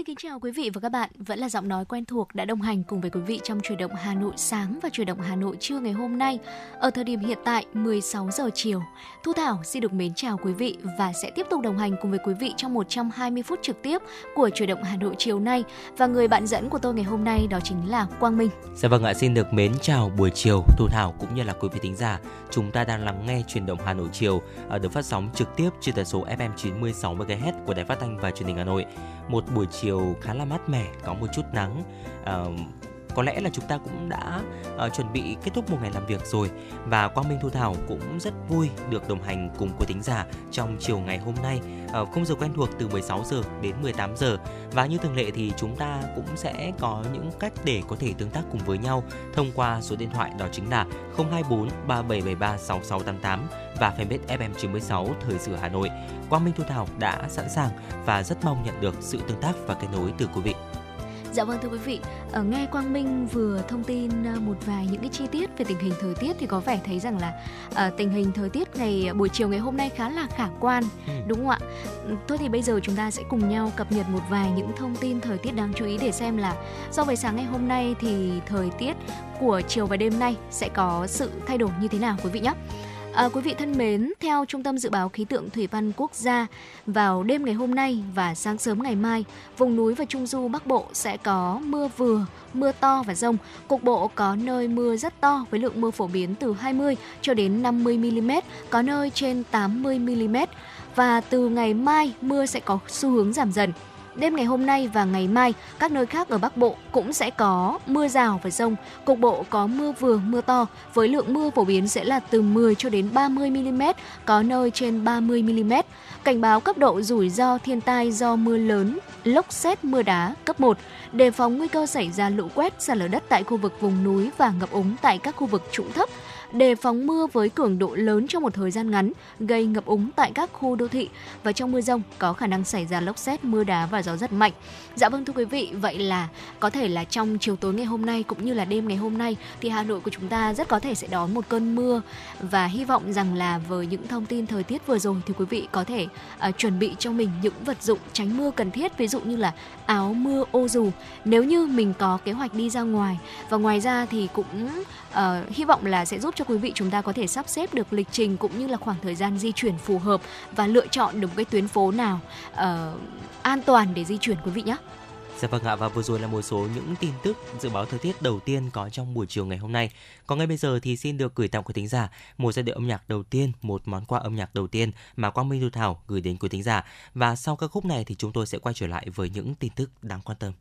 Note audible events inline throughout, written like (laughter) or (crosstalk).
Xin kính chào quý vị và các bạn, vẫn là giọng nói quen thuộc đã đồng hành cùng với quý vị trong truyền động Hà Nội sáng và truyền động Hà Nội trưa ngày hôm nay. Ở thời điểm hiện tại 16 giờ chiều, Thu Thảo xin được mến chào quý vị và sẽ tiếp tục đồng hành cùng với quý vị trong 120 phút trực tiếp của truyền động Hà Nội chiều nay và người bạn dẫn của tôi ngày hôm nay đó chính là Quang Minh. Dạ vâng ạ, xin được mến chào buổi chiều Thu Thảo cũng như là quý vị thính giả. Chúng ta đang lắng nghe truyền động Hà Nội chiều à, được phát sóng trực tiếp trên tần số FM 96 MHz của Đài Phát thanh và Truyền hình Hà Nội một buổi chiều khá là mát mẻ, có một chút nắng. Uh, có lẽ là chúng ta cũng đã uh, chuẩn bị kết thúc một ngày làm việc rồi và Quang Minh Thu Thảo cũng rất vui được đồng hành cùng quý thính giả trong chiều ngày hôm nay uh, khung giờ quen thuộc từ 16 giờ đến 18 giờ và như thường lệ thì chúng ta cũng sẽ có những cách để có thể tương tác cùng với nhau thông qua số điện thoại đó chính là 024 3773 6688 và fanpage FM 96 Thời sự Hà Nội. Quang Minh Thu Thảo đã sẵn sàng và rất mong nhận được sự tương tác và kết nối từ quý vị. Dạ vâng thưa quý vị, ở nghe Quang Minh vừa thông tin ờ, một vài những cái chi tiết về tình hình thời tiết thì có vẻ thấy rằng là uh, tình hình thời tiết ngày buổi chiều ngày hôm nay khá là khả quan, ừ. đúng không ạ? Ừ, thôi thì bây giờ chúng ta sẽ cùng nhau cập nhật một vài những thông tin thời tiết đáng chú ý để xem là so với sáng ngày hôm nay thì thời tiết của chiều và đêm nay sẽ có sự thay đổi như thế nào quý vị nhé. À, quý vị thân mến, theo Trung tâm Dự báo Khí tượng Thủy văn Quốc gia, vào đêm ngày hôm nay và sáng sớm ngày mai, vùng núi và Trung Du Bắc Bộ sẽ có mưa vừa, mưa to và rông. Cục bộ có nơi mưa rất to với lượng mưa phổ biến từ 20 cho đến 50 mm, có nơi trên 80 mm. Và từ ngày mai, mưa sẽ có xu hướng giảm dần. Đêm ngày hôm nay và ngày mai, các nơi khác ở Bắc Bộ cũng sẽ có mưa rào và rông. Cục bộ có mưa vừa, mưa to, với lượng mưa phổ biến sẽ là từ 10 cho đến 30 mm, có nơi trên 30 mm. Cảnh báo cấp độ rủi ro thiên tai do mưa lớn, lốc xét mưa đá cấp 1, đề phòng nguy cơ xảy ra lũ quét, sạt lở đất tại khu vực vùng núi và ngập úng tại các khu vực trũng thấp đề phóng mưa với cường độ lớn trong một thời gian ngắn, gây ngập úng tại các khu đô thị. Và trong mưa rông có khả năng xảy ra lốc xét, mưa đá và gió rất mạnh. Dạ vâng thưa quý vị, vậy là có thể là trong chiều tối ngày hôm nay cũng như là đêm ngày hôm nay thì Hà Nội của chúng ta rất có thể sẽ đón một cơn mưa. Và hy vọng rằng là với những thông tin thời tiết vừa rồi thì quý vị có thể uh, chuẩn bị cho mình những vật dụng tránh mưa cần thiết. Ví dụ như là áo mưa ô dù nếu như mình có kế hoạch đi ra ngoài và ngoài ra thì cũng uh, hy vọng là sẽ giúp cho quý vị chúng ta có thể sắp xếp được lịch trình cũng như là khoảng thời gian di chuyển phù hợp và lựa chọn được cái tuyến phố nào uh, an toàn để di chuyển quý vị nhé. Dạ vâng ạ và vừa rồi là một số những tin tức dự báo thời tiết đầu tiên có trong buổi chiều ngày hôm nay. Còn ngay bây giờ thì xin được gửi tặng quý thính giả một giai điệu âm nhạc đầu tiên, một món quà âm nhạc đầu tiên mà Quang Minh Thu Thảo gửi đến quý thính giả. Và sau các khúc này thì chúng tôi sẽ quay trở lại với những tin tức đáng quan tâm.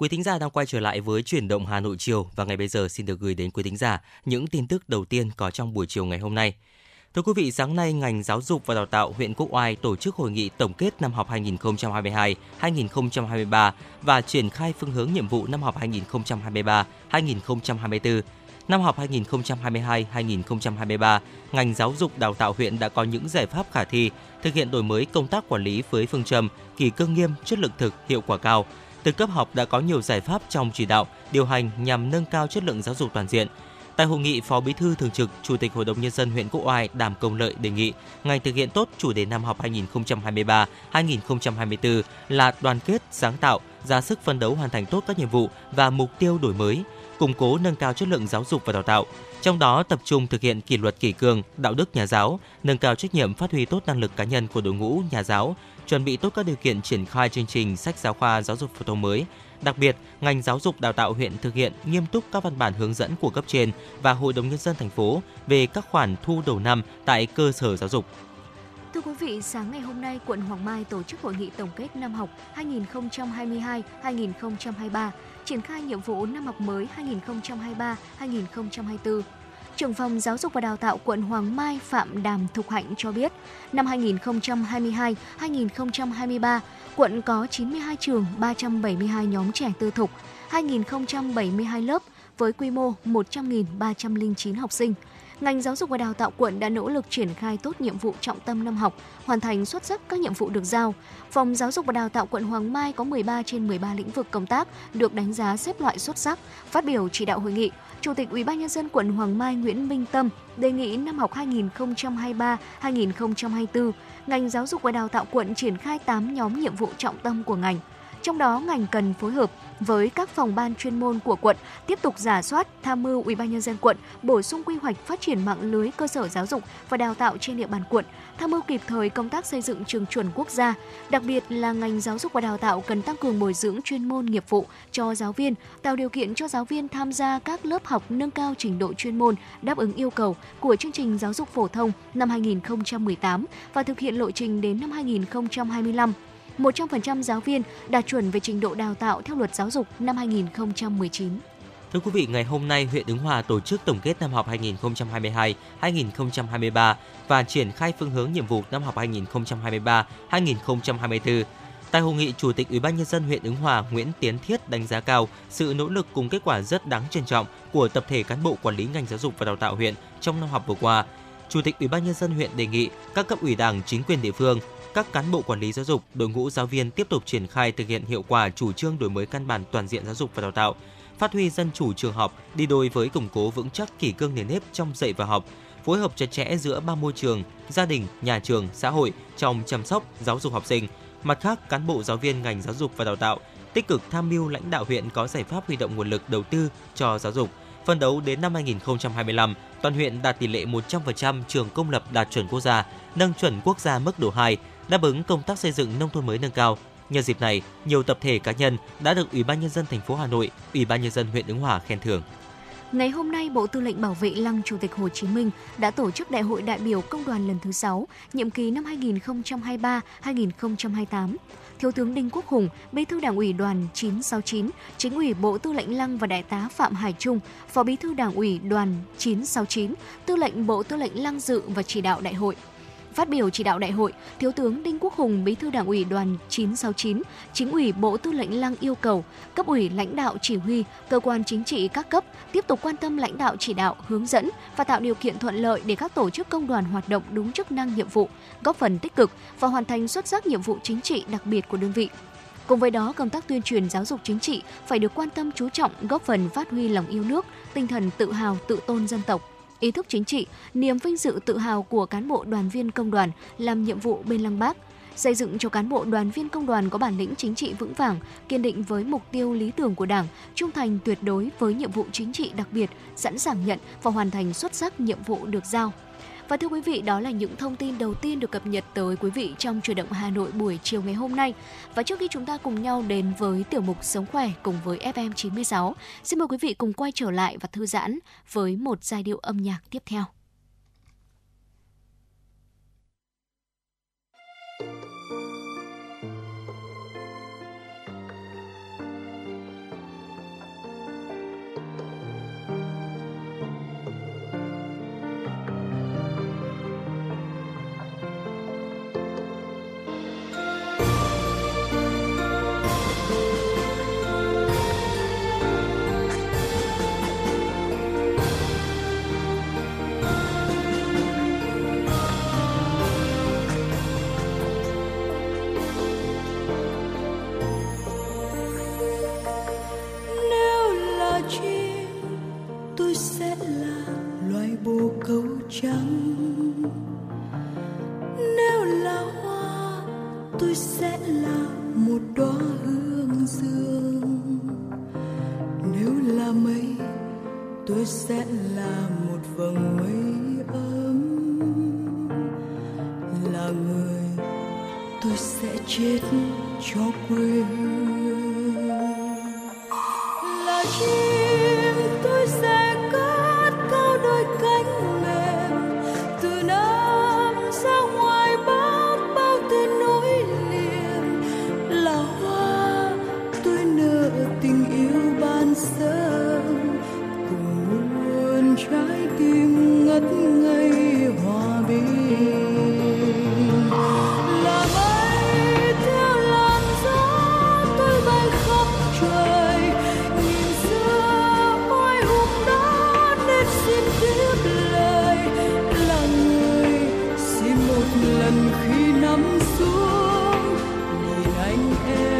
Quý thính giả đang quay trở lại với chuyển động Hà Nội chiều và ngày bây giờ xin được gửi đến quý thính giả những tin tức đầu tiên có trong buổi chiều ngày hôm nay. Thưa quý vị, sáng nay ngành giáo dục và đào tạo huyện Quốc Oai tổ chức hội nghị tổng kết năm học 2022-2023 và triển khai phương hướng nhiệm vụ năm học 2023-2024. Năm học 2022-2023, ngành giáo dục đào tạo huyện đã có những giải pháp khả thi, thực hiện đổi mới công tác quản lý với phương châm kỳ cương nghiêm, chất lượng thực, hiệu quả cao. Từ cấp học đã có nhiều giải pháp trong chỉ đạo, điều hành nhằm nâng cao chất lượng giáo dục toàn diện. Tại hội nghị, Phó Bí thư Thường trực, Chủ tịch Hội đồng Nhân dân huyện Quốc Oai Đàm Công Lợi đề nghị ngành thực hiện tốt chủ đề năm học 2023-2024 là đoàn kết, sáng tạo, ra sức phân đấu hoàn thành tốt các nhiệm vụ và mục tiêu đổi mới, củng cố nâng cao chất lượng giáo dục và đào tạo. Trong đó tập trung thực hiện kỷ luật kỷ cương, đạo đức nhà giáo, nâng cao trách nhiệm phát huy tốt năng lực cá nhân của đội ngũ nhà giáo, chuẩn bị tốt các điều kiện triển khai chương trình sách giáo khoa giáo dục phổ thông mới. Đặc biệt, ngành giáo dục đào tạo huyện thực hiện nghiêm túc các văn bản hướng dẫn của cấp trên và Hội đồng nhân dân thành phố về các khoản thu đầu năm tại cơ sở giáo dục. Thưa quý vị, sáng ngày hôm nay, quận Hoàng Mai tổ chức hội nghị tổng kết năm học 2022-2023, triển khai nhiệm vụ năm học mới 2023-2024. Trưởng phòng Giáo dục và Đào tạo quận Hoàng Mai Phạm Đàm Thục Hạnh cho biết, năm 2022-2023, quận có 92 trường, 372 nhóm trẻ tư thục, 2.072 lớp với quy mô 100.309 học sinh. Ngành giáo dục và đào tạo quận đã nỗ lực triển khai tốt nhiệm vụ trọng tâm năm học, hoàn thành xuất sắc các nhiệm vụ được giao. Phòng giáo dục và đào tạo quận Hoàng Mai có 13 trên 13 lĩnh vực công tác được đánh giá xếp loại xuất sắc. Phát biểu chỉ đạo hội nghị, Chủ tịch UBND quận Hoàng Mai Nguyễn Minh Tâm đề nghị năm học 2023-2024, ngành giáo dục và đào tạo quận triển khai 8 nhóm nhiệm vụ trọng tâm của ngành. Trong đó, ngành cần phối hợp với các phòng ban chuyên môn của quận tiếp tục giả soát, tham mưu Ủy ban nhân dân quận bổ sung quy hoạch phát triển mạng lưới cơ sở giáo dục và đào tạo trên địa bàn quận, tham mưu kịp thời công tác xây dựng trường chuẩn quốc gia. Đặc biệt là ngành giáo dục và đào tạo cần tăng cường bồi dưỡng chuyên môn nghiệp vụ cho giáo viên, tạo điều kiện cho giáo viên tham gia các lớp học nâng cao trình độ chuyên môn đáp ứng yêu cầu của chương trình giáo dục phổ thông năm 2018 và thực hiện lộ trình đến năm 2025. 100% giáo viên đạt chuẩn về trình độ đào tạo theo luật giáo dục năm 2019. Thưa quý vị, ngày hôm nay huyện Ứng Hòa tổ chức tổng kết năm học 2022-2023 và triển khai phương hướng nhiệm vụ năm học 2023-2024. Tại hội nghị, Chủ tịch Ủy ban nhân dân huyện Ứng Hòa Nguyễn Tiến Thiết đánh giá cao sự nỗ lực cùng kết quả rất đáng trân trọng của tập thể cán bộ quản lý ngành giáo dục và đào tạo huyện trong năm học vừa qua. Chủ tịch Ủy ban nhân dân huyện đề nghị các cấp ủy Đảng, chính quyền địa phương, các cán bộ quản lý giáo dục, đội ngũ giáo viên tiếp tục triển khai thực hiện hiệu quả chủ trương đổi mới căn bản toàn diện giáo dục và đào tạo, phát huy dân chủ trường học đi đôi với củng cố vững chắc kỷ cương nền nếp trong dạy và học, phối hợp chặt chẽ giữa ba môi trường, gia đình, nhà trường, xã hội trong chăm sóc, giáo dục học sinh. Mặt khác, cán bộ giáo viên ngành giáo dục và đào tạo tích cực tham mưu lãnh đạo huyện có giải pháp huy động nguồn lực đầu tư cho giáo dục. Phân đấu đến năm 2025, toàn huyện đạt tỷ lệ 100% trường công lập đạt chuẩn quốc gia, nâng chuẩn quốc gia mức độ 2, đáp ứng công tác xây dựng nông thôn mới nâng cao. Nhân dịp này, nhiều tập thể cá nhân đã được Ủy ban nhân dân thành phố Hà Nội, Ủy ban nhân dân huyện Ứng Hòa khen thưởng. Ngày hôm nay, Bộ Tư lệnh Bảo vệ Lăng Chủ tịch Hồ Chí Minh đã tổ chức Đại hội đại biểu Công đoàn lần thứ 6, nhiệm kỳ năm 2023-2028. Thiếu tướng Đinh Quốc Hùng, Bí thư Đảng ủy Đoàn 969, Chính ủy Bộ Tư lệnh Lăng và Đại tá Phạm Hải Trung, Phó Bí thư Đảng ủy Đoàn 969, Tư lệnh Bộ Tư lệnh Lăng dự và chỉ đạo đại hội. Phát biểu chỉ đạo đại hội, Thiếu tướng Đinh Quốc Hùng, Bí thư Đảng ủy Đoàn 969, Chính ủy Bộ Tư lệnh Lăng yêu cầu cấp ủy lãnh đạo chỉ huy, cơ quan chính trị các cấp tiếp tục quan tâm lãnh đạo chỉ đạo, hướng dẫn và tạo điều kiện thuận lợi để các tổ chức công đoàn hoạt động đúng chức năng nhiệm vụ, góp phần tích cực và hoàn thành xuất sắc nhiệm vụ chính trị đặc biệt của đơn vị. Cùng với đó, công tác tuyên truyền giáo dục chính trị phải được quan tâm chú trọng góp phần phát huy lòng yêu nước, tinh thần tự hào, tự tôn dân tộc, ý thức chính trị, niềm vinh dự tự hào của cán bộ đoàn viên công đoàn làm nhiệm vụ bên Lăng Bác, xây dựng cho cán bộ đoàn viên công đoàn có bản lĩnh chính trị vững vàng, kiên định với mục tiêu lý tưởng của Đảng, trung thành tuyệt đối với nhiệm vụ chính trị đặc biệt, sẵn sàng nhận và hoàn thành xuất sắc nhiệm vụ được giao. Và thưa quý vị, đó là những thông tin đầu tiên được cập nhật tới quý vị trong chuyển động Hà Nội buổi chiều ngày hôm nay. Và trước khi chúng ta cùng nhau đến với tiểu mục Sống khỏe cùng với FM 96, xin mời quý vị cùng quay trở lại và thư giãn với một giai điệu âm nhạc tiếp theo. Trắng. Nếu là hoa, tôi sẽ là một đóa hương dương. Nếu là mây, tôi sẽ là một vầng mây ấm. Là người, tôi sẽ chết cho quê hương gần khi nắm xuống nhìn anh em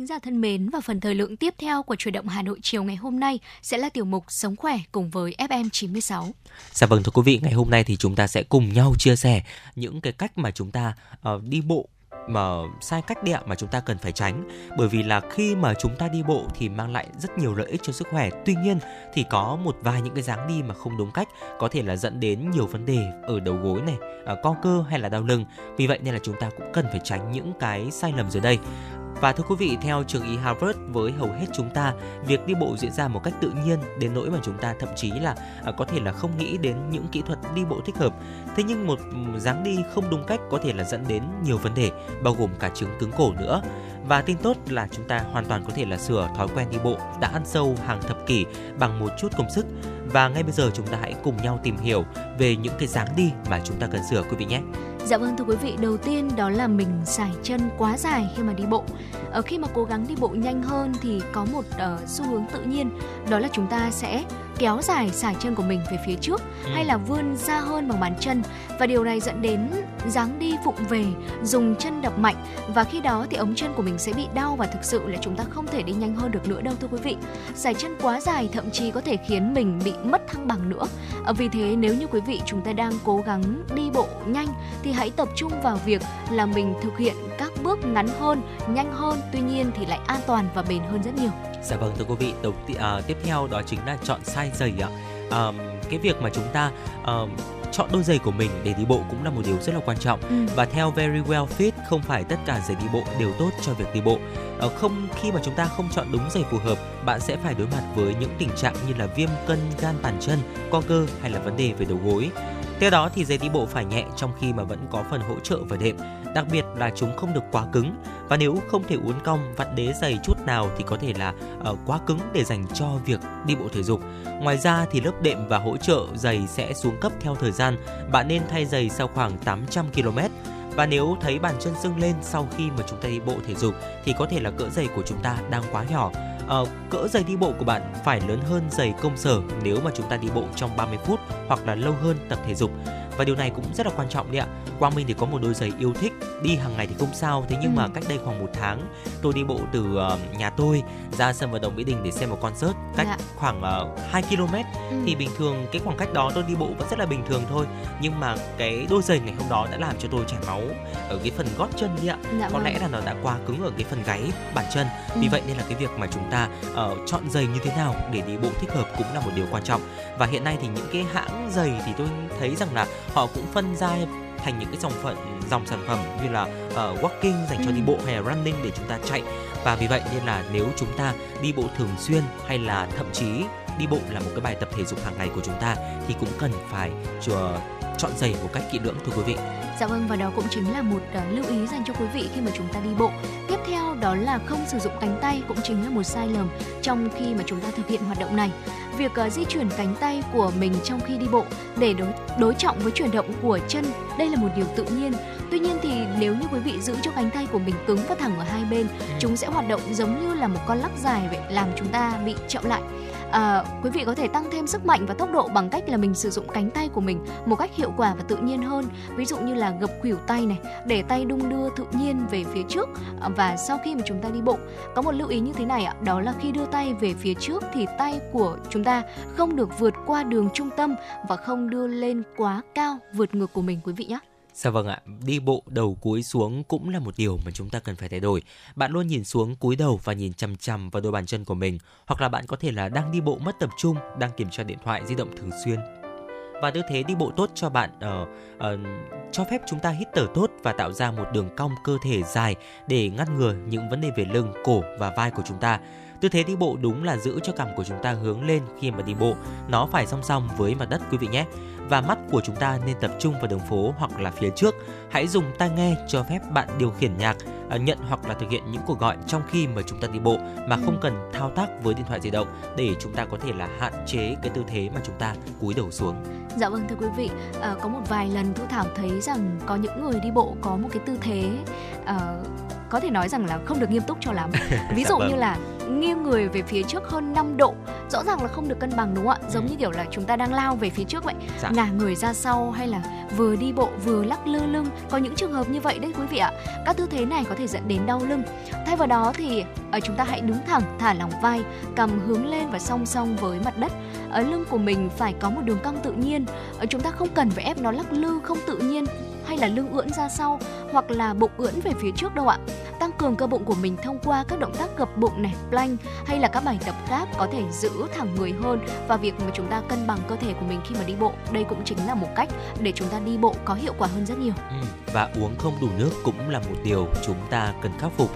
Thính giả thân mến và phần thời lượng tiếp theo của chuyển động Hà Nội chiều ngày hôm nay sẽ là tiểu mục Sống khỏe cùng với FM 96. Dạ vâng thưa quý vị, ngày hôm nay thì chúng ta sẽ cùng nhau chia sẻ những cái cách mà chúng ta uh, đi bộ mà sai cách đi ạ mà chúng ta cần phải tránh. Bởi vì là khi mà chúng ta đi bộ thì mang lại rất nhiều lợi ích cho sức khỏe. Tuy nhiên thì có một vài những cái dáng đi mà không đúng cách có thể là dẫn đến nhiều vấn đề ở đầu gối này ờ, co cơ hay là đau lưng. Vì vậy nên là chúng ta cũng cần phải tránh những cái sai lầm dưới đây và thưa quý vị, theo trường y Harvard, với hầu hết chúng ta, việc đi bộ diễn ra một cách tự nhiên đến nỗi mà chúng ta thậm chí là à, có thể là không nghĩ đến những kỹ thuật đi bộ thích hợp. Thế nhưng một dáng đi không đúng cách có thể là dẫn đến nhiều vấn đề, bao gồm cả chứng cứng cổ nữa. Và tin tốt là chúng ta hoàn toàn có thể là sửa thói quen đi bộ đã ăn sâu hàng thập kỷ bằng một chút công sức. Và ngay bây giờ chúng ta hãy cùng nhau tìm hiểu về những cái dáng đi mà chúng ta cần sửa quý vị nhé. Dạ vâng thưa quý vị, đầu tiên đó là mình xài chân quá dài khi mà đi bộ. Ở khi mà cố gắng đi bộ nhanh hơn thì có một uh, xu hướng tự nhiên đó là chúng ta sẽ kéo dài sải chân của mình về phía trước Ừ. hay là vươn xa hơn bằng bàn chân và điều này dẫn đến dáng đi vụng về, dùng chân đập mạnh và khi đó thì ống chân của mình sẽ bị đau và thực sự là chúng ta không thể đi nhanh hơn được nữa đâu thưa quý vị. Sải chân quá dài thậm chí có thể khiến mình bị mất thăng bằng nữa. Ờ, Vì thế nếu như quý vị chúng ta đang cố gắng đi bộ nhanh thì hãy tập trung vào việc là mình thực hiện các bước ngắn hơn, nhanh hơn, tuy nhiên thì lại an toàn và bền hơn rất nhiều. Dạ vâng thưa quý vị, đầu ti- à, tiếp theo đó chính là chọn size giày ạ. À, cái việc mà chúng ta à, chọn đôi giày của mình để đi bộ cũng là một điều rất là quan trọng. Ừ. Và theo Very Well Fit, không phải tất cả giày đi bộ đều tốt cho việc đi bộ. Ờ, không khi mà chúng ta không chọn đúng giày phù hợp, bạn sẽ phải đối mặt với những tình trạng như là viêm cân gan bàn chân, co cơ hay là vấn đề về đầu gối. Theo đó thì giày đi bộ phải nhẹ trong khi mà vẫn có phần hỗ trợ và đệm, đặc biệt là chúng không được quá cứng và nếu không thể uốn cong vặn đế giày chút nào thì có thể là uh, quá cứng để dành cho việc đi bộ thể dục. Ngoài ra thì lớp đệm và hỗ trợ giày sẽ xuống cấp theo thời gian. Bạn nên thay giày sau khoảng 800 km và nếu thấy bàn chân sưng lên sau khi mà chúng ta đi bộ thể dục thì có thể là cỡ giày của chúng ta đang quá nhỏ. Ờ, cỡ giày đi bộ của bạn phải lớn hơn giày công sở nếu mà chúng ta đi bộ trong 30 phút hoặc là lâu hơn tập thể dục và điều này cũng rất là quan trọng đấy ạ. Quang Minh thì có một đôi giày yêu thích, đi hàng ngày thì không sao, thế nhưng ừ. mà cách đây khoảng một tháng tôi đi bộ từ uh, nhà tôi ra sân vận động Mỹ Đình để xem một concert cách dạ. khoảng uh, ờ, 2 km ừ. thì bình thường cái khoảng cách đó tôi đi bộ vẫn rất là bình thường thôi, nhưng mà cái đôi giày ngày hôm đó đã làm cho tôi chảy máu ở cái phần gót chân đi ạ. Dạ có vâng. lẽ là nó đã quá cứng ở cái phần gáy bàn chân. Ừ. Vì vậy nên là cái việc mà chúng ta uh, chọn giày như thế nào để đi bộ thích hợp cũng là một điều quan trọng. Và hiện nay thì những cái hãng giày thì tôi thấy rằng là họ cũng phân ra thành những cái dòng phận dòng sản phẩm như là uh, walking dành cho đi bộ hay là running để chúng ta chạy và vì vậy nên là nếu chúng ta đi bộ thường xuyên hay là thậm chí đi bộ là một cái bài tập thể dục hàng ngày của chúng ta thì cũng cần phải chọn giày một cách kỹ lưỡng thưa quý vị. Dạ vâng và đó cũng chính là một uh, lưu ý dành cho quý vị khi mà chúng ta đi bộ. Tiếp theo đó là không sử dụng cánh tay cũng chính là một sai lầm trong khi mà chúng ta thực hiện hoạt động này. Việc uh, di chuyển cánh tay của mình trong khi đi bộ để đối đối trọng với chuyển động của chân, đây là một điều tự nhiên. Tuy nhiên thì nếu như quý vị giữ cho cánh tay của mình cứng và thẳng ở hai bên, ừ. chúng sẽ hoạt động giống như là một con lắc dài vậy, làm chúng ta bị chậm lại à, quý vị có thể tăng thêm sức mạnh và tốc độ bằng cách là mình sử dụng cánh tay của mình một cách hiệu quả và tự nhiên hơn. Ví dụ như là gập khuỷu tay này để tay đung đưa tự nhiên về phía trước ờ, và sau khi mà chúng ta đi bộ có một lưu ý như thế này ạ đó là khi đưa tay về phía trước thì tay của chúng ta không được vượt qua đường trung tâm và không đưa lên quá cao vượt ngược của mình quý vị nhé Dạ vâng ạ, đi bộ đầu cúi xuống cũng là một điều mà chúng ta cần phải thay đổi. Bạn luôn nhìn xuống cúi đầu và nhìn chằm chằm vào đôi bàn chân của mình, hoặc là bạn có thể là đang đi bộ mất tập trung, đang kiểm tra điện thoại di động thường xuyên. Và tư thế đi bộ tốt cho bạn uh, uh, cho phép chúng ta hít thở tốt và tạo ra một đường cong cơ thể dài để ngăn ngừa những vấn đề về lưng, cổ và vai của chúng ta. Tư thế đi bộ đúng là giữ cho cằm của chúng ta hướng lên khi mà đi bộ, nó phải song song với mặt đất quý vị nhé và mắt của chúng ta nên tập trung vào đường phố hoặc là phía trước. Hãy dùng tai nghe cho phép bạn điều khiển nhạc, à, nhận hoặc là thực hiện những cuộc gọi trong khi mà chúng ta đi bộ mà không cần thao tác với điện thoại di động để chúng ta có thể là hạn chế cái tư thế mà chúng ta cúi đầu xuống. Dạ vâng thưa quý vị, à, có một vài lần Thu Thảo thấy rằng có những người đi bộ có một cái tư thế à, có thể nói rằng là không được nghiêm túc cho lắm. (laughs) Ví dụ dạ vâng. như là nghiêng người về phía trước hơn 5 độ rõ ràng là không được cân bằng đúng không ạ giống ừ. như kiểu là chúng ta đang lao về phía trước vậy dạ. ngả người ra sau hay là vừa đi bộ vừa lắc lư lưng có những trường hợp như vậy đấy quý vị ạ. Các tư thế này có thể dẫn đến đau lưng. Thay vào đó thì ở chúng ta hãy đứng thẳng, thả lỏng vai, cầm hướng lên và song song với mặt đất ở lưng của mình phải có một đường cong tự nhiên ở chúng ta không cần phải ép nó lắc lư không tự nhiên hay là lưng ưỡn ra sau hoặc là bụng ưỡn về phía trước đâu ạ. Tăng cường cơ bụng của mình thông qua các động tác gập bụng này, plank hay là các bài tập khác có thể giữ thẳng người hơn và việc mà chúng ta cân bằng cơ thể của mình khi mà đi bộ. Đây cũng chính là một cách để chúng ta đi bộ có hiệu quả hơn rất nhiều. Ừ, và uống không đủ nước cũng là một điều chúng ta cần khắc phục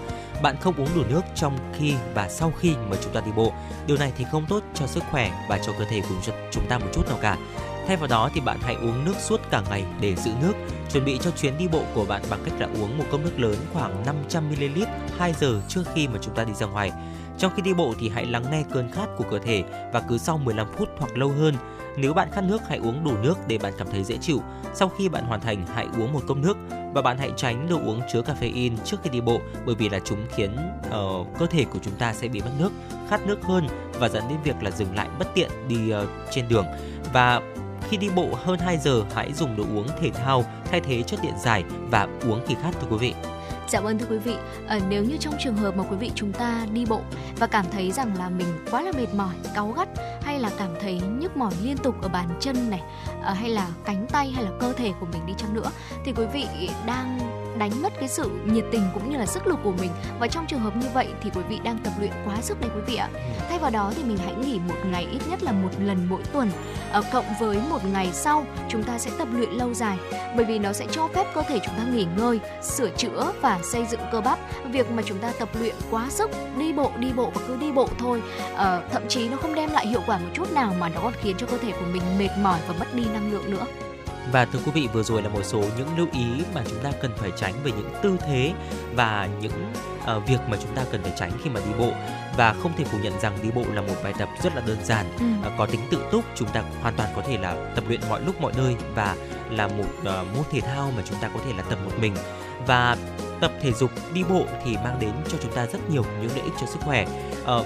bạn không uống đủ nước trong khi và sau khi mà chúng ta đi bộ. Điều này thì không tốt cho sức khỏe và cho cơ thể của chúng ta một chút nào cả. Thay vào đó thì bạn hãy uống nước suốt cả ngày để giữ nước. Chuẩn bị cho chuyến đi bộ của bạn bằng cách là uống một cốc nước lớn khoảng 500ml 2 giờ trước khi mà chúng ta đi ra ngoài. Trong khi đi bộ thì hãy lắng nghe cơn khát của cơ thể và cứ sau 15 phút hoặc lâu hơn. Nếu bạn khát nước hãy uống đủ nước để bạn cảm thấy dễ chịu. Sau khi bạn hoàn thành hãy uống một cốc nước và bạn hãy tránh đồ uống chứa caffeine trước khi đi bộ bởi vì là chúng khiến uh, cơ thể của chúng ta sẽ bị mất nước, khát nước hơn và dẫn đến việc là dừng lại bất tiện đi uh, trên đường. Và khi đi bộ hơn 2 giờ, hãy dùng đồ uống thể thao thay thế chất điện giải và uống khi khát thưa quý vị. Dạ vâng thưa quý vị, à, nếu như trong trường hợp mà quý vị chúng ta đi bộ và cảm thấy rằng là mình quá là mệt mỏi, cáu gắt hay là cảm thấy nhức mỏi liên tục ở bàn chân này à, hay là cánh tay hay là cơ thể của mình đi chăng nữa thì quý vị đang đánh mất cái sự nhiệt tình cũng như là sức lực của mình. Và trong trường hợp như vậy thì quý vị đang tập luyện quá sức đấy quý vị ạ. Thay vào đó thì mình hãy nghỉ một ngày ít nhất là một lần mỗi tuần. Ở ờ, cộng với một ngày sau chúng ta sẽ tập luyện lâu dài. Bởi vì nó sẽ cho phép cơ thể chúng ta nghỉ ngơi sửa chữa và xây dựng cơ bắp. Việc mà chúng ta tập luyện quá sức đi bộ đi bộ và cứ đi bộ thôi à, thậm chí nó không đem lại hiệu quả một chút nào mà nó còn khiến cho cơ thể của mình mệt mỏi và mất đi năng lượng nữa Và thưa quý vị, vừa rồi là một số những lưu ý mà chúng ta cần phải tránh về những tư thế và những uh, việc mà chúng ta cần phải tránh khi mà đi bộ và không thể phủ nhận rằng đi bộ là một bài tập rất là đơn giản, Ừ. uh, có tính tự túc, chúng ta hoàn toàn có thể là tập luyện mọi lúc mọi nơi và là một uh, môn thể thao mà chúng ta có thể là tập một mình và tập thể dục đi bộ thì mang đến cho chúng ta rất nhiều những lợi ích cho sức khỏe. Ờ,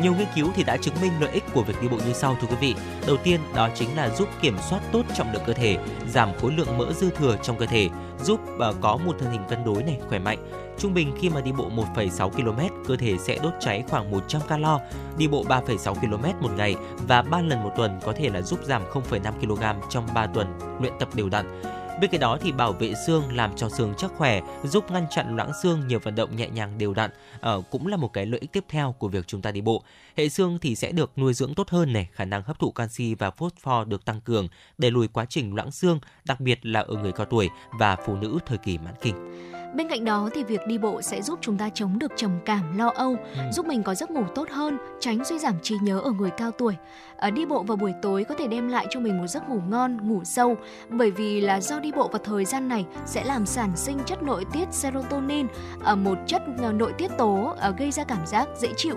nhiều nghiên cứu thì đã chứng minh lợi ích của việc đi bộ như sau thưa quý vị. Đầu tiên đó chính là giúp kiểm soát tốt trọng lượng cơ thể, giảm khối lượng mỡ dư thừa trong cơ thể, giúp ờ, có một thân hình cân đối này, khỏe mạnh. Trung bình khi mà đi bộ 1,6 km, cơ thể sẽ đốt cháy khoảng 100 calo. Đi bộ 3,6 km một ngày và 3 lần một tuần có thể là giúp giảm 0,5 kg trong 3 tuần luyện tập đều đặn. Bên cạnh đó thì bảo vệ xương làm cho xương chắc khỏe, giúp ngăn chặn loãng xương nhờ vận động nhẹ nhàng đều đặn, ờ, cũng là một cái lợi ích tiếp theo của việc chúng ta đi bộ. Hệ xương thì sẽ được nuôi dưỡng tốt hơn này, khả năng hấp thụ canxi và phosphor được tăng cường, để lùi quá trình loãng xương, đặc biệt là ở người cao tuổi và phụ nữ thời kỳ mãn kinh. Bên cạnh đó thì việc đi bộ sẽ giúp chúng ta chống được trầm cảm, lo âu, Ừ. giúp mình có giấc ngủ tốt hơn, tránh suy giảm trí nhớ ở người cao tuổi. Ở đi bộ vào buổi tối có thể đem lại cho mình một giấc ngủ ngon, ngủ sâu bởi vì là do đi bộ vào thời gian này sẽ làm sản sinh chất nội tiết serotonin, ở một chất ờ, nội tiết tố ờ, gây ra cảm giác dễ chịu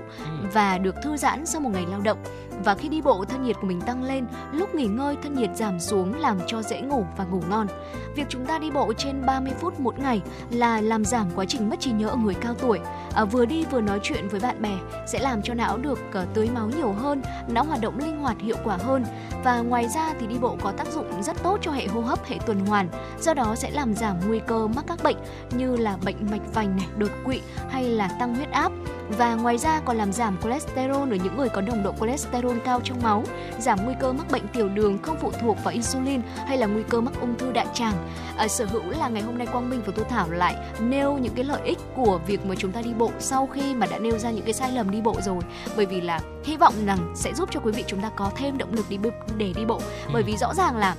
và được thư giãn sau một ngày lao động. Và khi đi bộ thân nhiệt của mình tăng lên, lúc nghỉ ngơi thân nhiệt giảm xuống làm cho dễ ngủ và ngủ ngon. Việc chúng ta đi bộ trên 30 phút mỗi ngày là làm giảm quá trình mất trí nhớ ở người cao tuổi. À, vừa đi vừa nói chuyện với bạn bè sẽ làm cho não được uh, tưới máu nhiều hơn, não hoạt động linh hoạt hiệu quả hơn. Và ngoài ra thì đi bộ có tác dụng rất tốt cho hệ hô hấp, hệ tuần hoàn. Do đó sẽ làm giảm nguy cơ mắc các bệnh như là bệnh mạch vành này, đột quỵ hay là tăng huyết áp. Và ngoài ra còn làm giảm cholesterol ở những người có nồng độ cholesterol cao trong máu, giảm nguy cơ mắc bệnh tiểu đường không phụ thuộc vào insulin hay là nguy cơ mắc ung thư đại tràng. À, sở hữu là ngày hôm nay Quang Minh và Thu Thảo lại nêu những cái lợi ích của việc mà chúng ta đi bộ sau khi mà đã nêu ra những cái sai lầm đi bộ rồi. Bởi vì là hy vọng rằng sẽ giúp cho quý vị chúng ta có thêm động lực đi để đi bộ. Bởi vì rõ ràng là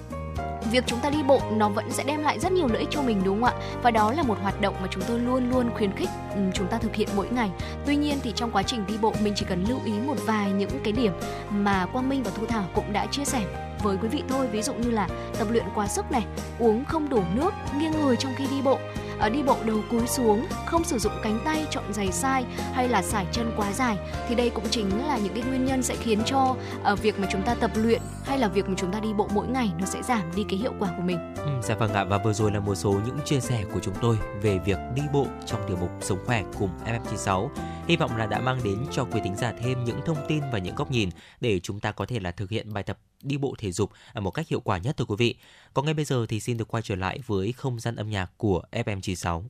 việc chúng ta đi bộ nó vẫn sẽ đem lại rất nhiều lợi ích cho mình đúng không ạ? Và đó là một hoạt động mà chúng tôi luôn luôn khuyến khích ừ, chúng ta thực hiện mỗi ngày. Tuy nhiên thì trong quá trình đi bộ mình chỉ cần lưu ý một vài những cái điểm mà quang minh và thu thảo cũng đã chia sẻ với quý vị thôi. Ví dụ như là tập luyện quá sức này uống không đủ nước nghiêng người trong khi đi bộ. Ở đi bộ đầu cúi xuống không sử dụng cánh tay chọn giày sai hay là sải chân quá dài thì đây cũng chính là những cái nguyên nhân sẽ khiến cho uh, việc mà chúng ta tập luyện hay là việc mà chúng ta đi bộ mỗi ngày nó sẽ giảm đi cái hiệu quả của mình Ừ, dạ vâng ạ và vừa rồi là một số những chia sẻ của chúng tôi về việc đi bộ trong tiểu mục sống khỏe cùng FM96. Hy vọng là đã mang đến cho quý thính giả thêm những thông tin và những góc nhìn để chúng ta có thể là thực hiện bài tập đi bộ thể dục ở một cách hiệu quả nhất thưa quý vị. Còn ngay bây giờ thì xin được quay trở lại với không gian âm nhạc của FM96.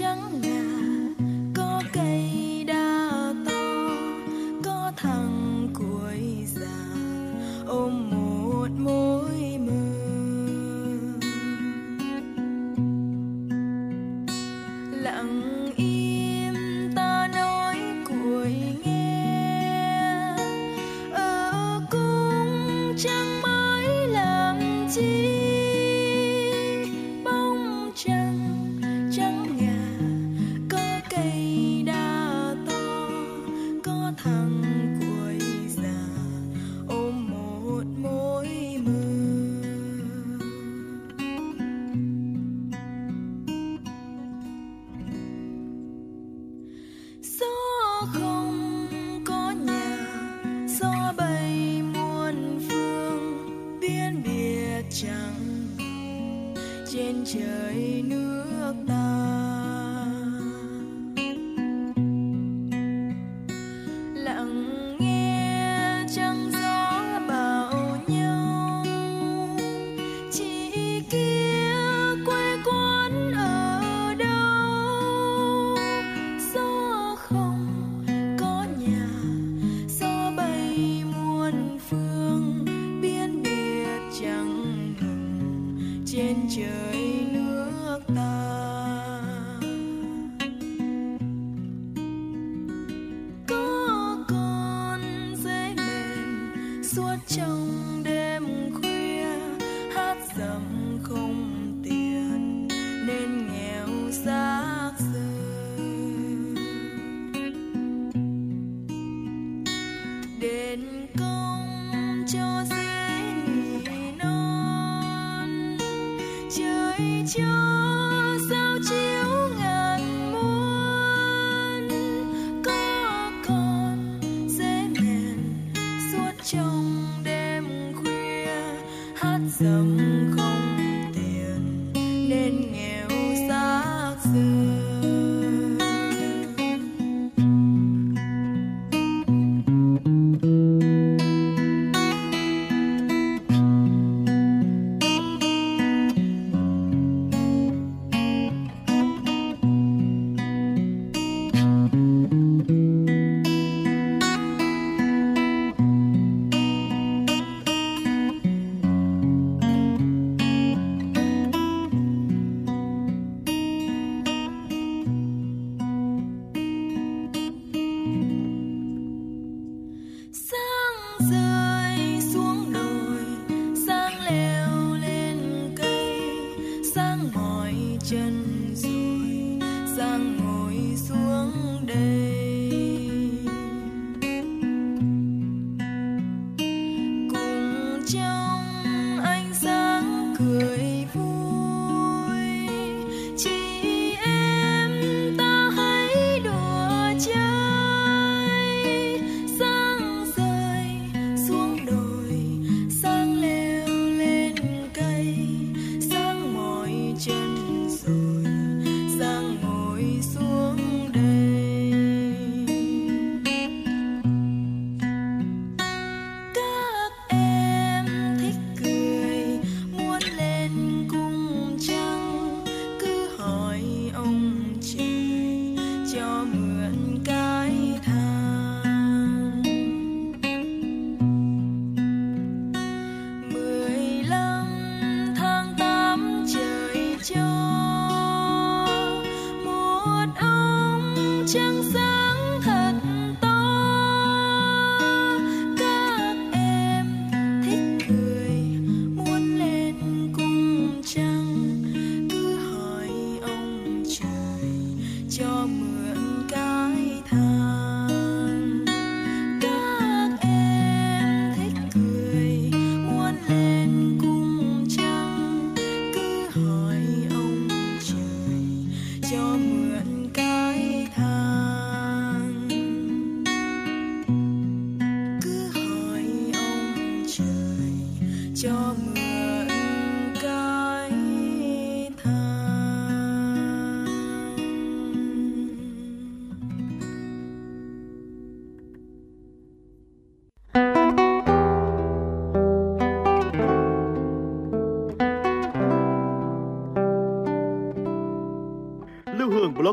Trăng trắng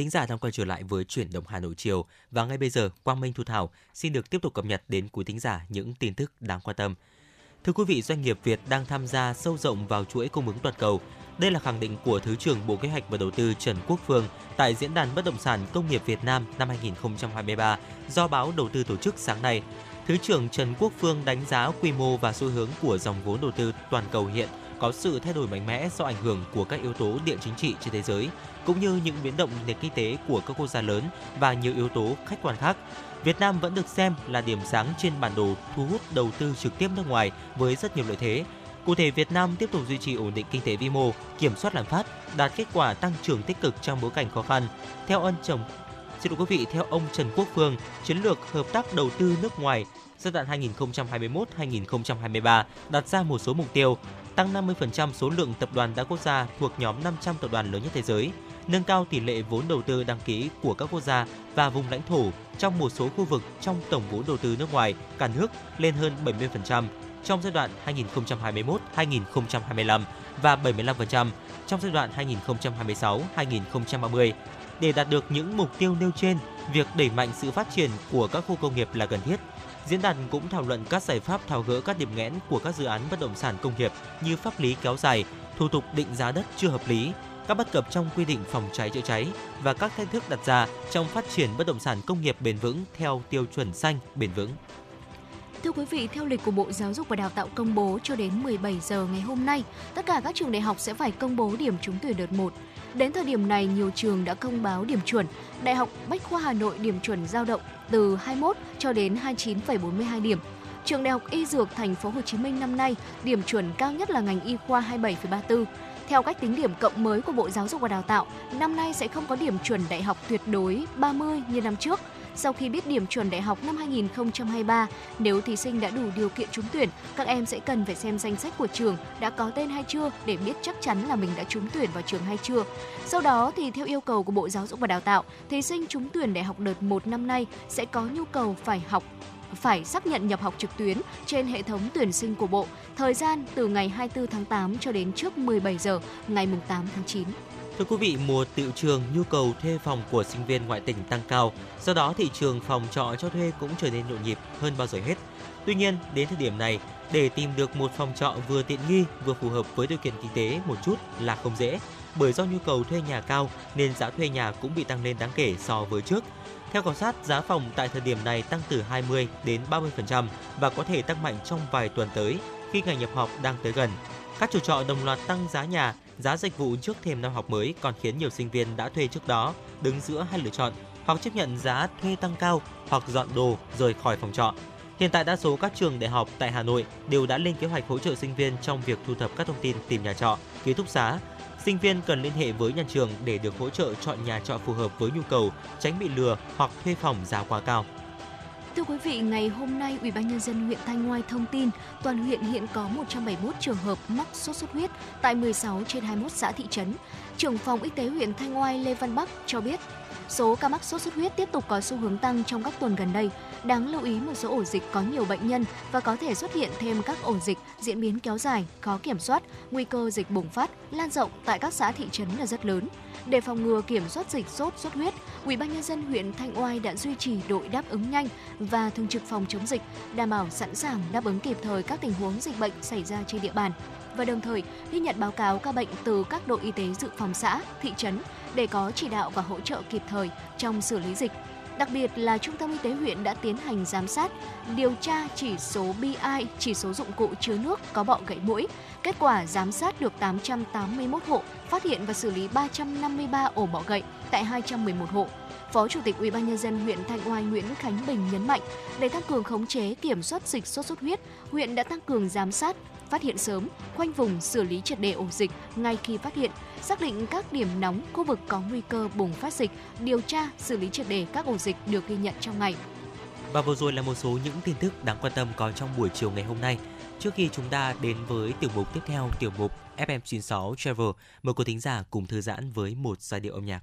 thính giả đang quay trở lại với chuyển động Hà Nội chiều và ngay bây giờ Quang Minh Thu Thảo xin được tiếp tục cập nhật đến quý thính giả những tin tức đáng quan tâm. Thưa quý vị, doanh nghiệp Việt đang tham gia sâu rộng vào chuỗi cung ứng toàn cầu. Đây là khẳng định của Thứ trưởng Bộ Kế hoạch và Đầu tư Trần Quốc Phương tại Diễn đàn Bất động sản Công nghiệp Việt Nam năm 2023 do báo Đầu tư tổ chức sáng nay. Thứ trưởng Trần Quốc Phương đánh giá quy mô và xu hướng của dòng vốn đầu tư toàn cầu hiện có sự thay đổi mạnh mẽ do ảnh hưởng của các yếu tố địa chính trị trên thế giới, cũng như những biến động nền kinh tế của các quốc gia lớn và nhiều yếu tố khách quan khác. Việt Nam vẫn được xem là điểm sáng trên bản đồ thu hút đầu tư trực tiếp nước ngoài với rất nhiều lợi thế. Cụ thể, Việt Nam tiếp tục duy trì ổn định kinh tế vĩ mô, kiểm soát lạm phát, đạt kết quả tăng trưởng tích cực trong bối cảnh khó khăn. Theo ông Trần Xin lỗi quý vị, theo ông Trần Quốc Phương, chiến lược hợp tác đầu tư nước ngoài giai đoạn 2021-2023 đặt ra một số mục tiêu tăng 50% số lượng tập đoàn đa quốc gia thuộc nhóm 500 tập đoàn lớn nhất thế giới, nâng cao tỷ lệ vốn đầu tư đăng ký của các quốc gia và vùng lãnh thổ trong một số khu vực trong tổng vốn đầu tư nước ngoài cả nước lên hơn 70% trong giai đoạn 2021-2025 và 75% trong giai đoạn 2026-2030. Để đạt được những mục tiêu nêu trên, việc đẩy mạnh sự phát triển của các khu công nghiệp là cần thiết. Diễn đàn cũng thảo luận các giải pháp tháo gỡ các điểm nghẽn của các dự án bất động sản công nghiệp như pháp lý kéo dài, thủ tục định giá đất chưa hợp lý, các bất cập trong quy định phòng cháy chữa cháy và các thách thức đặt ra trong phát triển bất động sản công nghiệp bền vững theo tiêu chuẩn xanh bền vững. Thưa quý vị, theo lịch của Bộ Giáo dục và Đào tạo công bố cho đến 17 giờ ngày hôm nay, tất cả các trường đại học sẽ phải công bố điểm trúng tuyển đợt 1. Đến thời điểm này, nhiều trường đã công báo điểm chuẩn. Đại học Bách khoa Hà Nội điểm chuẩn dao động từ 21 cho đến 29,42 điểm. Trường Đại học Y Dược Thành phố Hồ Chí Minh năm nay, điểm chuẩn cao nhất là ngành y khoa 27,34. Theo cách tính điểm cộng mới của Bộ Giáo dục và Đào tạo, năm nay sẽ không có điểm chuẩn đại học tuyệt đối 30 như năm trước. Sau khi biết điểm chuẩn đại học năm 2023, nếu thí sinh đã đủ điều kiện trúng tuyển, các em sẽ cần phải xem danh sách của trường đã có tên hay chưa để biết chắc chắn là mình đã trúng tuyển vào trường hay chưa. Sau đó thì theo yêu cầu của Bộ Giáo dục và Đào tạo, thí sinh trúng tuyển đại học đợt 1 năm nay sẽ có nhu cầu phải học phải xác nhận nhập học trực tuyến trên hệ thống tuyển sinh của Bộ, thời gian từ ngày 24 tháng 8 cho đến trước 17 giờ ngày 8 tháng 9. Thưa quý vị, mùa tiệu trường nhu cầu thuê phòng của sinh viên ngoại tỉnh tăng cao, do đó thị trường phòng trọ cho thuê cũng trở nên nhộn nhịp hơn bao giờ hết. Tuy nhiên, đến thời điểm này, để tìm được một phòng trọ vừa tiện nghi vừa phù hợp với điều kiện kinh tế một chút là không dễ, bởi do nhu cầu thuê nhà cao nên giá thuê nhà cũng bị tăng lên đáng kể so với trước. Theo khảo sát, giá phòng tại thời điểm này tăng từ 20 đến 30% và có thể tăng mạnh trong vài tuần tới khi ngày nhập học đang tới gần. Các chủ trọ đồng loạt tăng giá nhà, giá dịch vụ trước thềm năm học mới còn khiến nhiều sinh viên đã thuê trước đó đứng giữa hai lựa chọn hoặc chấp nhận giá thuê tăng cao hoặc dọn đồ rời khỏi phòng trọ. Hiện tại đa số các trường đại học tại Hà Nội đều đã lên kế hoạch hỗ trợ sinh viên trong việc thu thập các thông tin tìm nhà trọ, ký túc xá. Sinh viên cần liên hệ với nhà trường để được hỗ trợ chọn nhà trọ phù hợp với nhu cầu, tránh bị lừa hoặc thuê phòng giá quá cao. Thưa quý vị, ngày hôm nay, Ủy ban nhân dân huyện Thanh Ngoai thông tin toàn huyện hiện có 171 trường hợp mắc sốt xuất huyết tại 16 trên 21 xã thị trấn. Trưởng phòng Y tế huyện Thanh Ngoai Lê Văn Bắc cho biết, số ca mắc sốt xuất huyết tiếp tục có xu hướng tăng trong các tuần gần đây. Đáng lưu ý một số ổ dịch có nhiều bệnh nhân và có thể xuất hiện thêm các ổ dịch diễn biến kéo dài, khó kiểm soát, nguy cơ dịch bùng phát, lan rộng tại các xã thị trấn là rất lớn. Để phòng ngừa kiểm soát dịch sốt xuất huyết, Ủy ban nhân dân huyện Thanh Oai đã duy trì đội đáp ứng nhanh và thường trực phòng chống dịch, đảm bảo sẵn sàng đáp ứng kịp thời các tình huống dịch bệnh xảy ra trên địa bàn và đồng thời ghi nhận báo cáo ca bệnh từ các đội y tế dự phòng xã, thị trấn để có chỉ đạo và hỗ trợ kịp thời trong xử lý dịch. Đặc biệt là Trung tâm Y tế huyện đã tiến hành giám sát, điều tra chỉ số BI, chỉ số dụng cụ chứa nước có bọ gậy mũi. Kết quả giám sát được 881 hộ, phát hiện và xử lý 353 ổ bọ gậy tại 211 hộ. Phó Chủ tịch UBND huyện Thanh Oai Nguyễn Khánh Bình nhấn mạnh, để tăng cường khống chế kiểm soát dịch sốt xuất huyết, huyện đã tăng cường giám sát, phát hiện sớm, khoanh vùng xử lý triệt đề ổ dịch ngay khi phát hiện, xác định các điểm nóng khu vực có nguy cơ bùng phát dịch, điều tra, xử lý triệt đề các ổ dịch được ghi nhận trong ngày. Và vừa rồi là một số những tin tức đáng quan tâm có trong buổi chiều ngày hôm nay. Trước khi chúng ta đến với tiểu mục tiếp theo, tiểu mục FM96 Travel, mời quý thính giả cùng thư giãn với một giai điệu âm nhạc.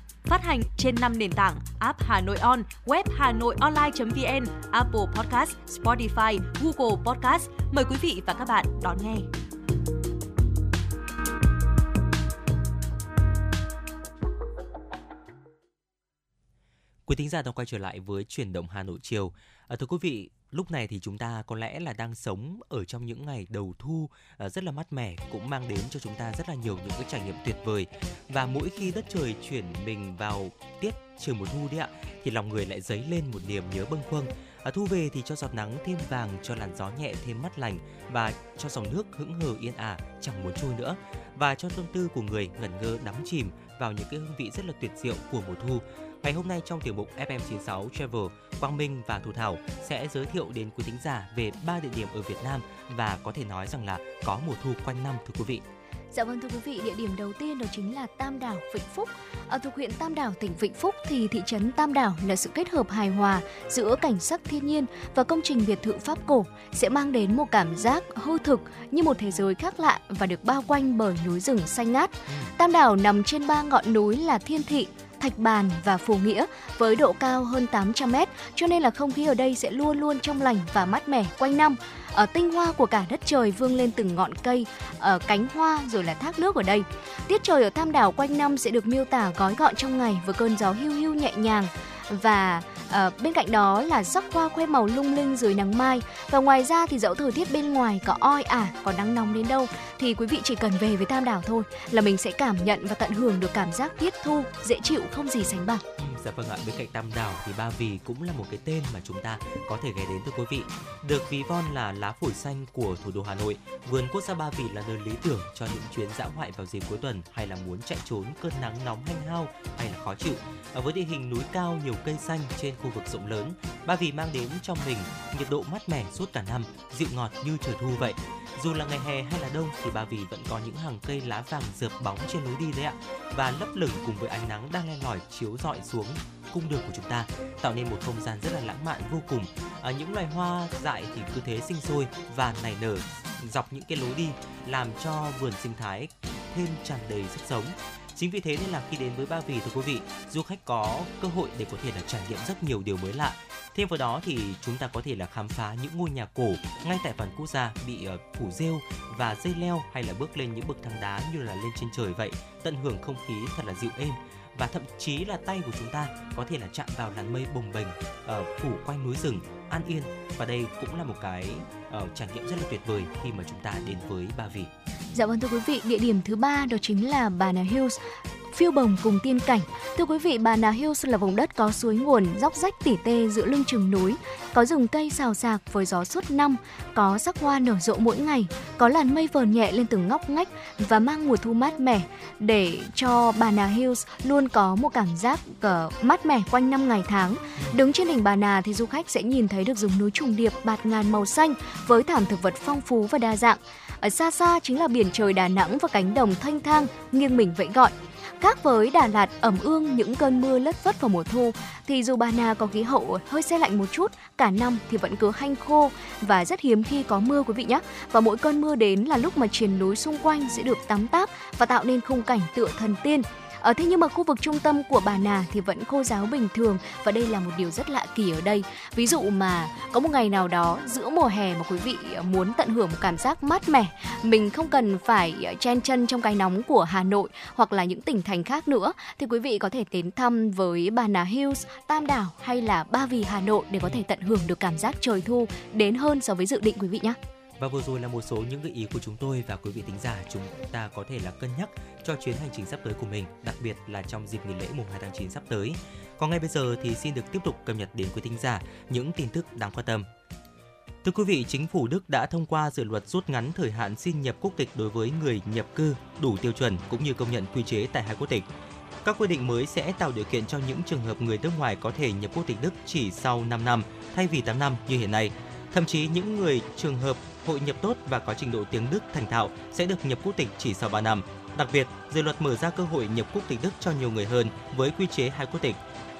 Phát hành trên 5 nền tảng app Hà Nội On, web Hà Nội Online.vn, Apple Podcast, Spotify, Google Podcast. Mời quý vị và các bạn đón nghe. Quý thính giả đang quay trở lại với chuyển động Hà Nội chiều. À, thưa quý vị, lúc này thì chúng ta có lẽ là đang sống ở trong những ngày đầu thu à, rất là mát mẻ cũng mang đến cho chúng ta rất là nhiều những cái trải nghiệm tuyệt vời. Và mỗi khi đất trời chuyển mình vào tiết trời mùa thu đấy ạ thì lòng người lại dấy lên một niềm nhớ bâng khuâng. À, thu về thì cho giọt nắng thêm vàng cho làn gió nhẹ thêm mát lành và cho dòng nước hững hờ yên ả chẳng muốn trôi nữa. Và cho tâm tư của người ngẩn ngơ đắm chìm vào những cái hương vị rất là tuyệt diệu của mùa thu. Ngày hôm nay trong tiểu mục FM96 Travel, Quang Minh và Thu Thảo sẽ giới thiệu đến quý thính giả về ba địa điểm ở Việt Nam và có thể nói rằng là có mùa thu quanh năm thưa quý vị. Dạ vâng thưa quý vị, địa điểm đầu tiên đó chính là Tam Đảo, Vĩnh Phúc. Ở thuộc huyện Tam Đảo, tỉnh Vĩnh Phúc thì thị trấn Tam Đảo là sự kết hợp hài hòa giữa cảnh sắc thiên nhiên và công trình biệt thự Pháp cổ sẽ mang đến một cảm giác hư thực như một thế giới khác lạ và được bao quanh bởi núi rừng xanh ngát. Tam Đảo nằm trên ba ngọn núi là Thiên Thị, Thạch Bàn và Phù Nghĩa với độ cao hơn 800 mét, cho nên là không khí ở đây sẽ luôn luôn trong lành và mát mẻ quanh năm. Ở tinh hoa của cả đất trời vương lên từng ngọn cây, ở cánh hoa rồi là thác nước ở đây. Tiết trời ở Tam Đảo quanh năm sẽ được miêu tả gói gọn trong ngày với cơn gió hưu hưu nhẹ nhàng và À, bên cạnh đó là sắc hoa khoe màu lung linh dưới nắng mai và ngoài ra thì dẫu thời tiết bên ngoài có oi ả có nắng nóng đến đâu thì quý vị chỉ cần về với Tam Đảo thôi là mình sẽ cảm nhận và tận hưởng được cảm giác tiết thu dễ chịu không gì sánh bằng. Ừ, dạ vâng ạ, bên cạnh Tam Đảo thì Ba Vì cũng là một cái tên mà chúng ta có thể ghé đến thưa quý vị. Được ví von là lá phổi xanh của thủ đô Hà Nội, vườn quốc gia Ba Vì là nơi lý tưởng cho những chuyến dã ngoại vào dịp cuối tuần hay là muốn chạy trốn cơn nắng nóng hanh hao hay là khó chịu. Ở với địa hình núi cao nhiều cây xanh trên khu vực rộng lớn, Ba Vì mang đến cho mình nhiệt độ mát mẻ suốt cả năm, dịu ngọt như trời thu vậy. Dù là ngày hè hay là đông thì Ba Vì vẫn có những hàng cây lá vàng rợp bóng trên lối đi đấy ạ. Và lấp lửng cùng với ánh nắng đang len lỏi chiếu rọi xuống cung đường của chúng ta tạo nên một không gian rất là lãng mạn vô cùng. À, những loài hoa dại thì cứ thế sinh sôi và nảy nở dọc những cái lối đi làm cho vườn sinh thái thêm tràn đầy sức sống. Chính vì thế nên là khi đến với Ba Vì thưa quý vị, du khách có cơ hội để có thể là trải nghiệm rất nhiều điều mới lạ. Thêm vào đó thì chúng ta có thể là khám phá những ngôi nhà cổ ngay tại vườn quốc gia bị ờ, phủ rêu và dây leo hay là bước lên những bậc thang đá như là lên trên trời vậy, tận hưởng không khí thật là dịu êm và thậm chí là tay của chúng ta có thể là chạm vào làn mây bồng bềnh ở phủ quanh núi rừng an yên và đây cũng là một cái uh, trải nghiệm rất là tuyệt vời khi mà chúng ta đến với Ba Vì. Dạ vâng thưa quý vị, địa điểm thứ ba đó chính là Bà Nà Hills phiêu bồng cùng tiên cảnh. Thưa quý vị, Bà Nà Hills là vùng đất có suối nguồn dốc rách tỉ tê giữa lưng chừng núi, có rừng cây xào xạc với gió suốt năm, có sắc hoa nở rộ mỗi ngày, có làn mây vờn nhẹ lên từng ngóc ngách và mang mùa thu mát mẻ để cho Bà Nà Hills luôn có một cảm giác ờ, mát mẻ quanh năm ngày tháng. Đứng trên đỉnh Bà Nà thì du khách sẽ nhìn thấy được rừng núi trùng điệp bạt ngàn màu xanh với thảm thực vật phong phú và đa dạng. Ở xa xa chính là biển trời Đà Nẵng và cánh đồng thanh thang nghiêng mình vẫy gọi. Khác với Đà Lạt ẩm ương những cơn mưa lất phất vào mùa thu, thì dù Bà Nà có khí hậu hơi xe lạnh một chút, cả năm thì vẫn cứ hanh khô và rất hiếm khi có mưa quý vị nhé. Và mỗi cơn mưa đến là lúc mà triền núi xung quanh sẽ được tắm táp và tạo nên khung cảnh tựa thần tiên. Ở thế nhưng mà khu vực trung tâm của Bà Nà thì vẫn khô giáo bình thường và đây là một điều rất lạ kỳ ở đây. Ví dụ mà có một ngày nào đó giữa mùa hè mà quý vị ờ, muốn tận hưởng một cảm giác mát mẻ, mình không cần phải ờ, chen chân trong cái nóng của Hà Nội hoặc là những tỉnh thành khác nữa thì quý vị có thể đến thăm với Bà Nà Hills, Tam Đảo hay là Ba Vì Hà Nội để có thể tận hưởng được cảm giác trời thu đến hơn so với dự định quý vị nhé. Và vừa rồi là một số những gợi ý của chúng tôi và quý vị thính giả chúng ta có thể là cân nhắc cho chuyến hành trình sắp tới của mình, đặc biệt là trong dịp nghỉ lễ mùng 2 tháng 9 sắp tới. Còn ngay bây giờ thì xin được tiếp tục cập nhật đến quý thính giả những tin tức đáng quan tâm. Thưa quý vị, chính phủ Đức đã thông qua dự luật rút ngắn thời hạn xin nhập quốc tịch đối với người nhập cư đủ tiêu chuẩn cũng như công nhận quy chế tại hai quốc tịch. Các quy định mới sẽ tạo điều kiện cho những trường hợp người nước ngoài có thể nhập quốc tịch Đức chỉ sau 5 năm thay vì 8 năm như hiện nay. Thậm chí những người trường hợp hội nhập tốt và có trình độ tiếng Đức thành thạo sẽ được nhập quốc tịch chỉ sau 3 năm. Đặc biệt, dự luật mở ra cơ hội nhập quốc tịch Đức cho nhiều người hơn với quy chế hai quốc tịch.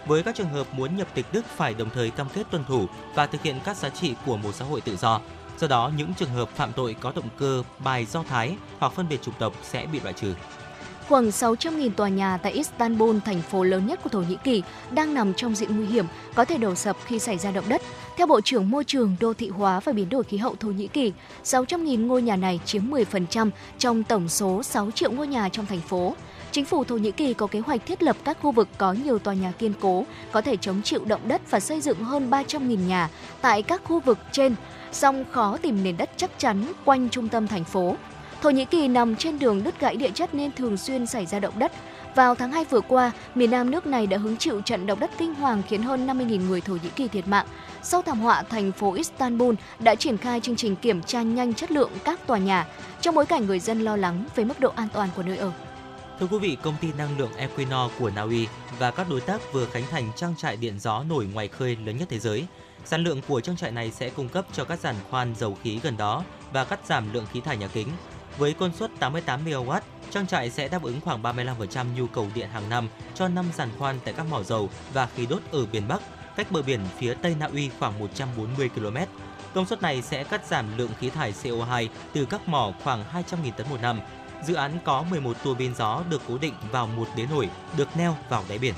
Với các trường hợp muốn nhập tịch Đức phải đồng thời cam kết tuân thủ và thực hiện các giá trị của một xã hội tự do. Do đó, những trường hợp phạm tội có động cơ bài do thái hoặc phân biệt chủng tộc sẽ bị loại trừ. Khoảng 600.000 tòa nhà tại Istanbul, thành phố lớn nhất của Thổ Nhĩ Kỳ, đang nằm trong diện nguy hiểm, có thể đổ sập khi xảy ra động đất. Theo Bộ trưởng Môi trường, Đô thị hóa và Biến đổi khí hậu Thổ Nhĩ Kỳ, 600.000 ngôi nhà này chiếm 10% trong tổng số 6 triệu ngôi nhà trong thành phố. Chính phủ Thổ Nhĩ Kỳ có kế hoạch thiết lập các khu vực có nhiều tòa nhà kiên cố, có thể chống chịu động đất và xây dựng hơn 300.000 nhà tại các khu vực trên, song khó tìm nền đất chắc chắn quanh trung tâm thành phố. Thổ Nhĩ Kỳ nằm trên đường đứt gãy địa chất nên thường xuyên xảy ra động đất. Vào tháng 2 vừa qua, miền Nam nước này đã hứng chịu trận động đất kinh hoàng khiến hơn 50.000 người Thổ Nhĩ Kỳ thiệt mạng. Sau thảm họa, thành phố Istanbul đã triển khai chương trình kiểm tra nhanh chất lượng các tòa nhà trong bối cảnh người dân lo lắng về mức độ an toàn của nơi ở. Thưa quý vị, công ty năng lượng Equinor của Na Uy và các đối tác vừa khánh thành trang trại điện gió nổi ngoài khơi lớn nhất thế giới. Sản lượng của trang trại này sẽ cung cấp cho các giàn khoan dầu khí gần đó và cắt giảm lượng khí thải nhà kính. Với công suất 88 MW, trang trại sẽ đáp ứng khoảng 35% nhu cầu điện hàng năm cho 5 giàn khoan tại các mỏ dầu và khí đốt ở miền Bắc, cách bờ biển phía Tây Na Uy khoảng 140 km. Công suất này sẽ cắt giảm lượng khí thải CO2 từ các mỏ khoảng 200.000 tấn một năm. Dự án có 11 tua bin gió được cố định vào một đế nổi, được neo vào đáy biển.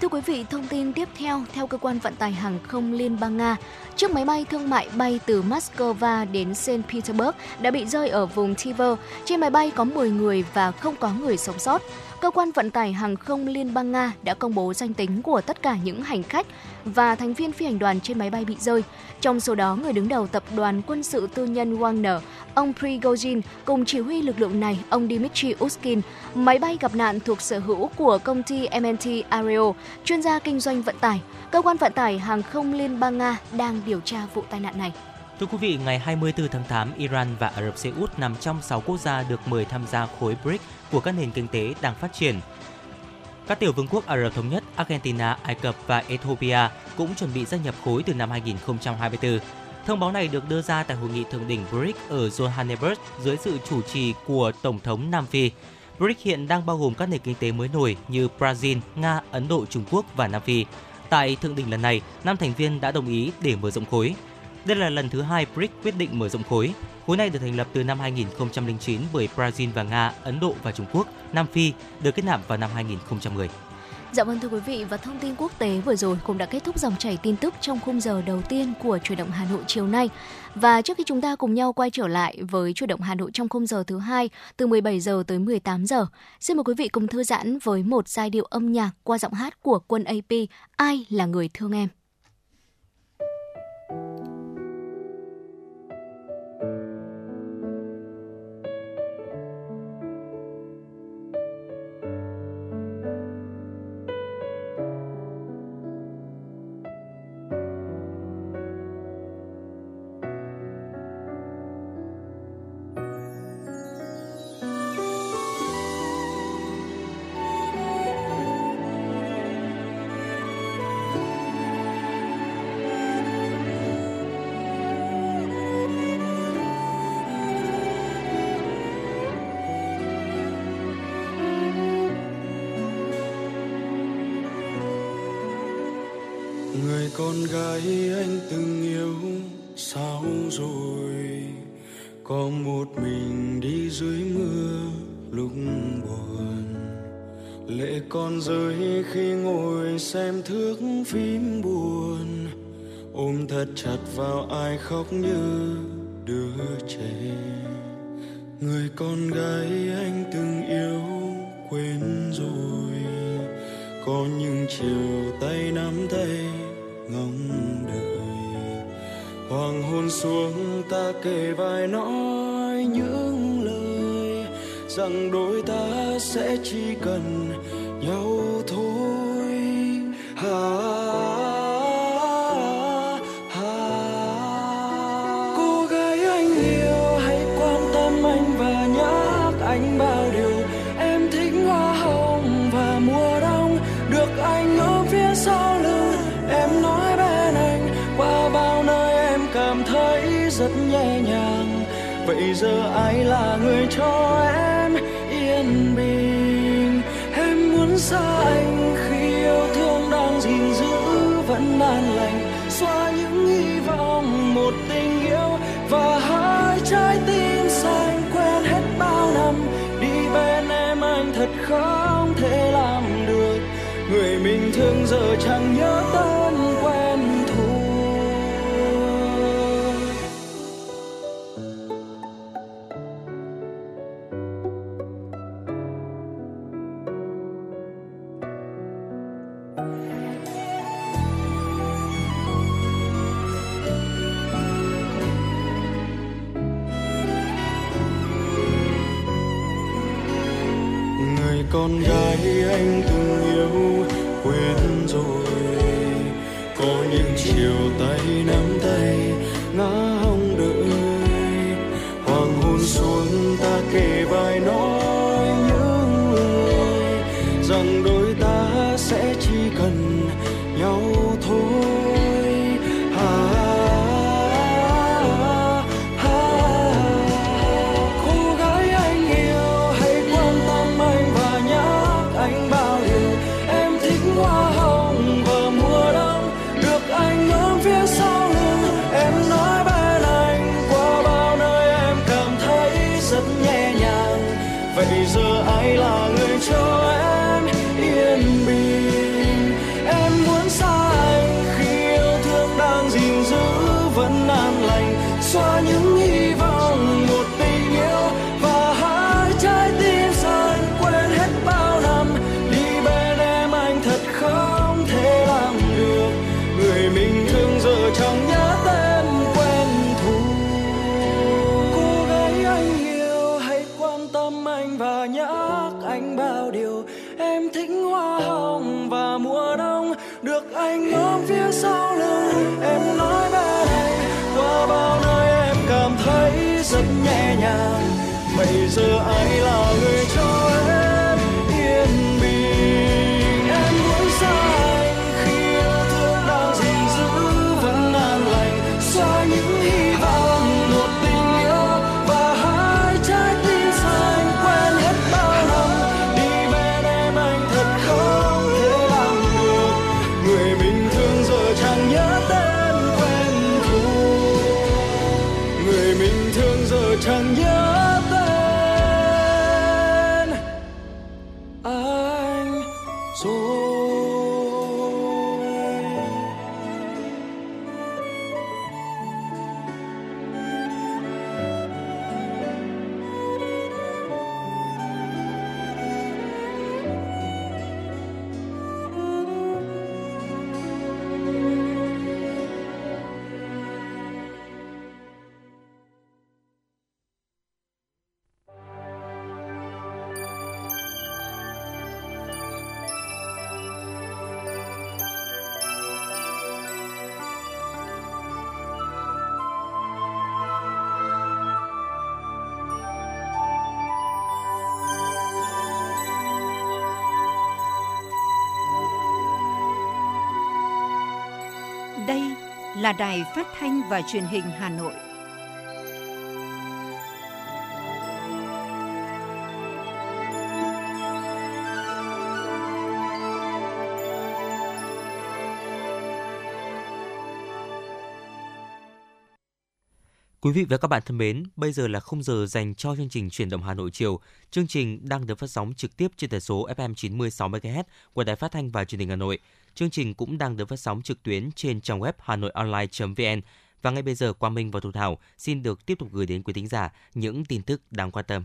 Thưa quý vị, thông tin tiếp theo, theo cơ quan vận tải hàng không Liên bang Nga, chiếc máy bay thương mại bay từ Moscow đến St. Petersburg đã bị rơi ở vùng Tiver. Trên máy bay có 10 người và không có người sống sót. Cơ quan vận tải hàng không Liên bang Nga đã công bố danh tính của tất cả những hành khách và thành viên phi hành đoàn trên máy bay bị rơi. Trong số đó, người đứng đầu tập đoàn quân sự tư nhân Wagner, ông Prigozhin cùng chỉ huy lực lượng này, ông Dmitry Uskin. Máy bay gặp nạn thuộc sở hữu của công ty MNT Aero, chuyên gia kinh doanh vận tải. Cơ quan vận tải hàng không Liên bang Nga đang điều tra vụ tai nạn này. Thưa quý vị, ngày 24 tháng 8, Iran và Ả Rập Xê Út nằm trong 6 quốc gia được mời tham gia khối BRICS của các nền kinh tế đang phát triển. Các tiểu vương quốc Ả Rập Thống Nhất, Argentina, Ai Cập và Ethiopia cũng chuẩn bị gia nhập khối từ năm 2024. Thông báo này được đưa ra tại hội nghị thượng đỉnh BRICS ở Johannesburg dưới sự chủ trì của Tổng thống Nam Phi. BRICS hiện đang bao gồm các nền kinh tế mới nổi như Brazil, Nga, Ấn Độ, Trung Quốc và Nam Phi. Tại thượng đỉnh lần này, năm thành viên đã đồng ý để mở rộng khối. Đây là lần thứ hai BRICS quyết định mở rộng khối. Khối này được thành lập từ năm 2009 bởi Brazil và Nga, Ấn Độ và Trung Quốc, Nam Phi được kết nạp vào năm 2010. Dạ vâng thưa quý vị và thông tin quốc tế vừa rồi cũng đã kết thúc dòng chảy tin tức trong khung giờ đầu tiên của chuyển động Hà Nội chiều nay. Và trước khi chúng ta cùng nhau quay trở lại với chuyển động Hà Nội trong khung giờ thứ hai từ 17 giờ tới 18 giờ, xin mời quý vị cùng thư giãn với một giai điệu âm nhạc qua giọng hát của quân AP Ai là người thương em. Thật chặt vào ai khóc như đứa trẻ. Người con gái anh từng yêu, quên rồi. Có những chiều tay nắm tay, ngóng đợi. Hoàng hôn xuống, ta kể vài nói những lời, rằng đôi ta sẽ chỉ cần nhau thôi. Hà vậy giờ ai là người cho em yên bình? Em muốn xa anh khi yêu thương đang gìn giữ vẫn an lành. Xóa những hy vọng một tình yêu và hai trái tim xanh quen hết bao năm. Đi bên em anh thật không thể làm được. Người mình thương giờ chẳng nhớ tới con gái anh từng yêu quên rồi. Có những chiều tay nắm tay ngã bây giờ thanh và truyền hình Hà Nội. Quý vị và các bạn thân mến, bây giờ là khung giờ dành cho chương trình chuyển động Hà Nội chiều. Chương trình đang được phát sóng trực tiếp trên tần số FM 96 MHz của Đài Phát thanh và Truyền hình Hà Nội. Chương trình cũng đang được phát sóng trực tuyến trên trang web hanoionline.vn. Và ngay bây giờ, Quang Minh và Thu Thảo xin được tiếp tục gửi đến quý thính giả những tin tức đáng quan tâm.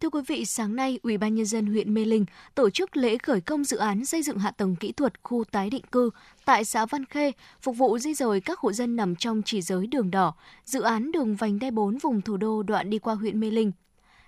Thưa quý vị, sáng nay, Ủy ban nhân dân huyện Mê Linh tổ chức lễ khởi công dự án xây dựng hạ tầng kỹ thuật khu tái định cư tại xã Văn Khê, phục vụ di rời các hộ dân nằm trong chỉ giới đường đỏ, dự án đường vành đai 4 vùng thủ đô đoạn đi qua huyện Mê Linh.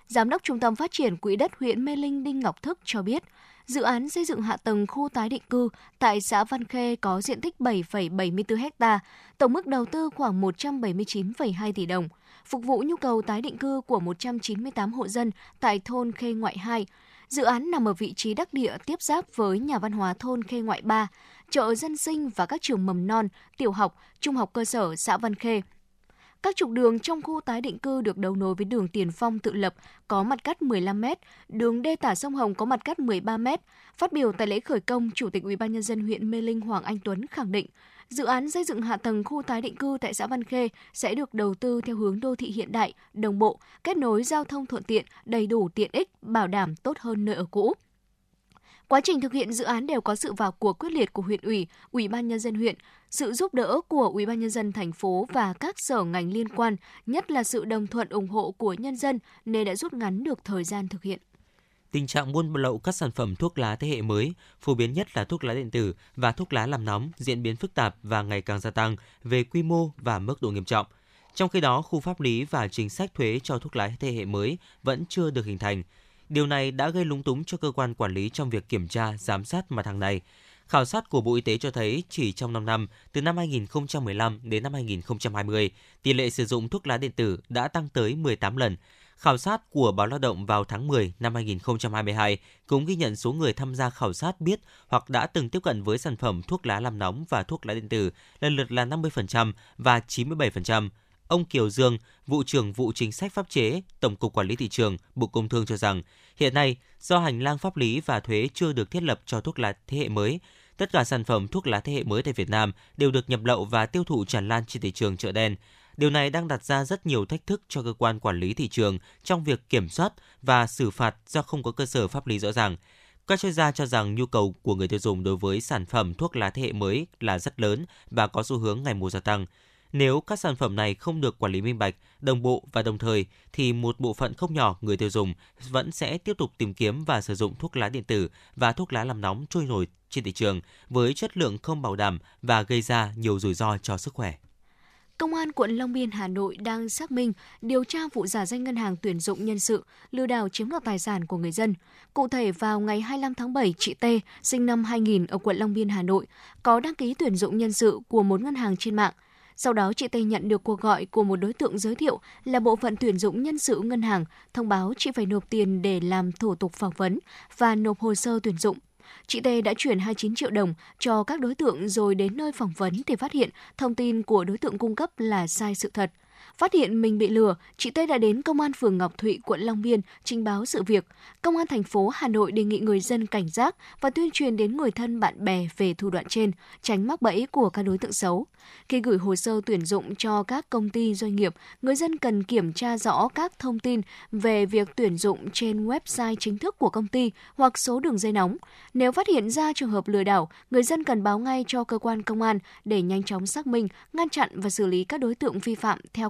Giám đốc Trung tâm Phát triển Quỹ đất huyện Mê Linh Đinh Ngọc Thức cho biết, dự án xây dựng hạ tầng khu tái định cư tại xã Văn Khê có diện tích 7,74 ha, tổng mức đầu tư khoảng 179,2 tỷ đồng, phục vụ nhu cầu tái định cư của 198 hộ dân tại thôn Khê Ngoại 2. Dự án nằm ở vị trí đắc địa tiếp giáp với nhà văn hóa thôn Khê Ngoại 3, chợ dân sinh và các trường mầm non, tiểu học, trung học cơ sở xã Văn Khê. Các trục đường trong khu tái định cư được đấu nối với đường Tiền Phong tự lập có mặt cắt 15 m, đường đê tả sông Hồng có mặt cắt 13 m. Phát biểu tại lễ khởi công, Chủ tịch UBND huyện Mê Linh Hoàng Anh Tuấn khẳng định, dự án xây dựng hạ tầng khu tái định cư tại xã Văn Khê sẽ được đầu tư theo hướng đô thị hiện đại, đồng bộ, kết nối giao thông thuận tiện, đầy đủ tiện ích, bảo đảm tốt hơn nơi ở cũ. Quá trình thực hiện dự án đều có sự vào cuộc quyết liệt của huyện ủy, ủy ban nhân dân huyện, sự giúp đỡ của ủy ban nhân dân thành phố và các sở ngành liên quan, nhất là sự đồng thuận ủng hộ của nhân dân nên đã rút ngắn được thời gian thực hiện. Tình trạng buôn lậu các sản phẩm thuốc lá thế hệ mới, phổ biến nhất là thuốc lá điện tử và thuốc lá làm nóng, diễn biến phức tạp và ngày càng gia tăng về quy mô và mức độ nghiêm trọng. Trong khi đó, khu pháp lý và chính sách thuế cho thuốc lá thế hệ mới vẫn chưa được hình thành. Điều này đã gây lúng túng cho cơ quan quản lý trong việc kiểm tra, giám sát mặt hàng này. Khảo sát của Bộ Y tế cho thấy chỉ trong 5 năm, từ năm 2015 đến năm 2020, tỷ lệ sử dụng thuốc lá điện tử đã tăng tới 18 lần. Khảo sát của Báo Lao động vào tháng 10 năm 2022 cũng ghi nhận số người tham gia khảo sát biết hoặc đã từng tiếp cận với sản phẩm thuốc lá làm nóng và thuốc lá điện tử lần lượt là 50% và 97%. Ông Kiều Dương, vụ trưởng vụ chính sách pháp chế, Tổng cục Quản lý thị trường, Bộ Công Thương cho rằng, hiện nay do hành lang pháp lý và thuế chưa được thiết lập cho thuốc lá thế hệ mới, tất cả sản phẩm thuốc lá thế hệ mới tại Việt Nam đều được nhập lậu và tiêu thụ tràn lan trên thị trường chợ đen. Điều này đang đặt ra rất nhiều thách thức cho cơ quan quản lý thị trường trong việc kiểm soát và xử phạt do không có cơ sở pháp lý rõ ràng. Các chuyên gia cho rằng nhu cầu của người tiêu dùng đối với sản phẩm thuốc lá thế hệ mới là rất lớn và có xu hướng ngày một gia tăng. Nếu các sản phẩm này không được quản lý minh bạch, đồng bộ và đồng thời thì một bộ phận không nhỏ người tiêu dùng vẫn sẽ tiếp tục tìm kiếm và sử dụng thuốc lá điện tử và thuốc lá làm nóng trôi nổi trên thị trường với chất lượng không bảo đảm và gây ra nhiều rủi ro cho sức khỏe. Công an quận Long Biên, Hà Nội đang xác minh, điều tra vụ giả danh ngân hàng tuyển dụng nhân sự, lừa đảo chiếm đoạt tài sản của người dân. Cụ thể, vào ngày 25 tháng 7, chị T, sinh năm 2000 ở quận Long Biên, Hà Nội, có đăng ký tuyển dụng nhân sự của một ngân hàng trên mạng. Sau đó, chị T nhận được cuộc gọi của một đối tượng giới thiệu là bộ phận tuyển dụng nhân sự ngân hàng, thông báo chị phải nộp tiền để làm thủ tục phỏng vấn và nộp hồ sơ tuyển dụng. Chị T đã chuyển 29 triệu đồng cho các đối tượng rồi đến nơi phỏng vấn thì phát hiện thông tin của đối tượng cung cấp là sai sự thật. Phát hiện mình bị lừa, chị Tê đã đến công an phường Ngọc Thụy, quận Long Biên trình báo sự việc. Công an thành phố Hà Nội đề nghị người dân cảnh giác và tuyên truyền đến người thân bạn bè về thủ đoạn trên, tránh mắc bẫy của các đối tượng xấu. Khi gửi hồ sơ tuyển dụng cho các công ty doanh nghiệp, người dân cần kiểm tra rõ các thông tin về việc tuyển dụng trên website chính thức của công ty hoặc số đường dây nóng. Nếu phát hiện ra trường hợp lừa đảo, người dân cần báo ngay cho cơ quan công an để nhanh chóng xác minh, ngăn chặn và xử lý các đối tượng vi phạm theo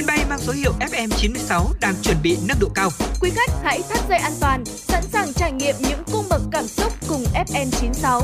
Chuyến bay mang số hiệu FM96 đang chuẩn bị nâng độ cao. Quý khách hãy thắt dây an toàn, sẵn sàng trải nghiệm những cung bậc cảm xúc cùng FN96.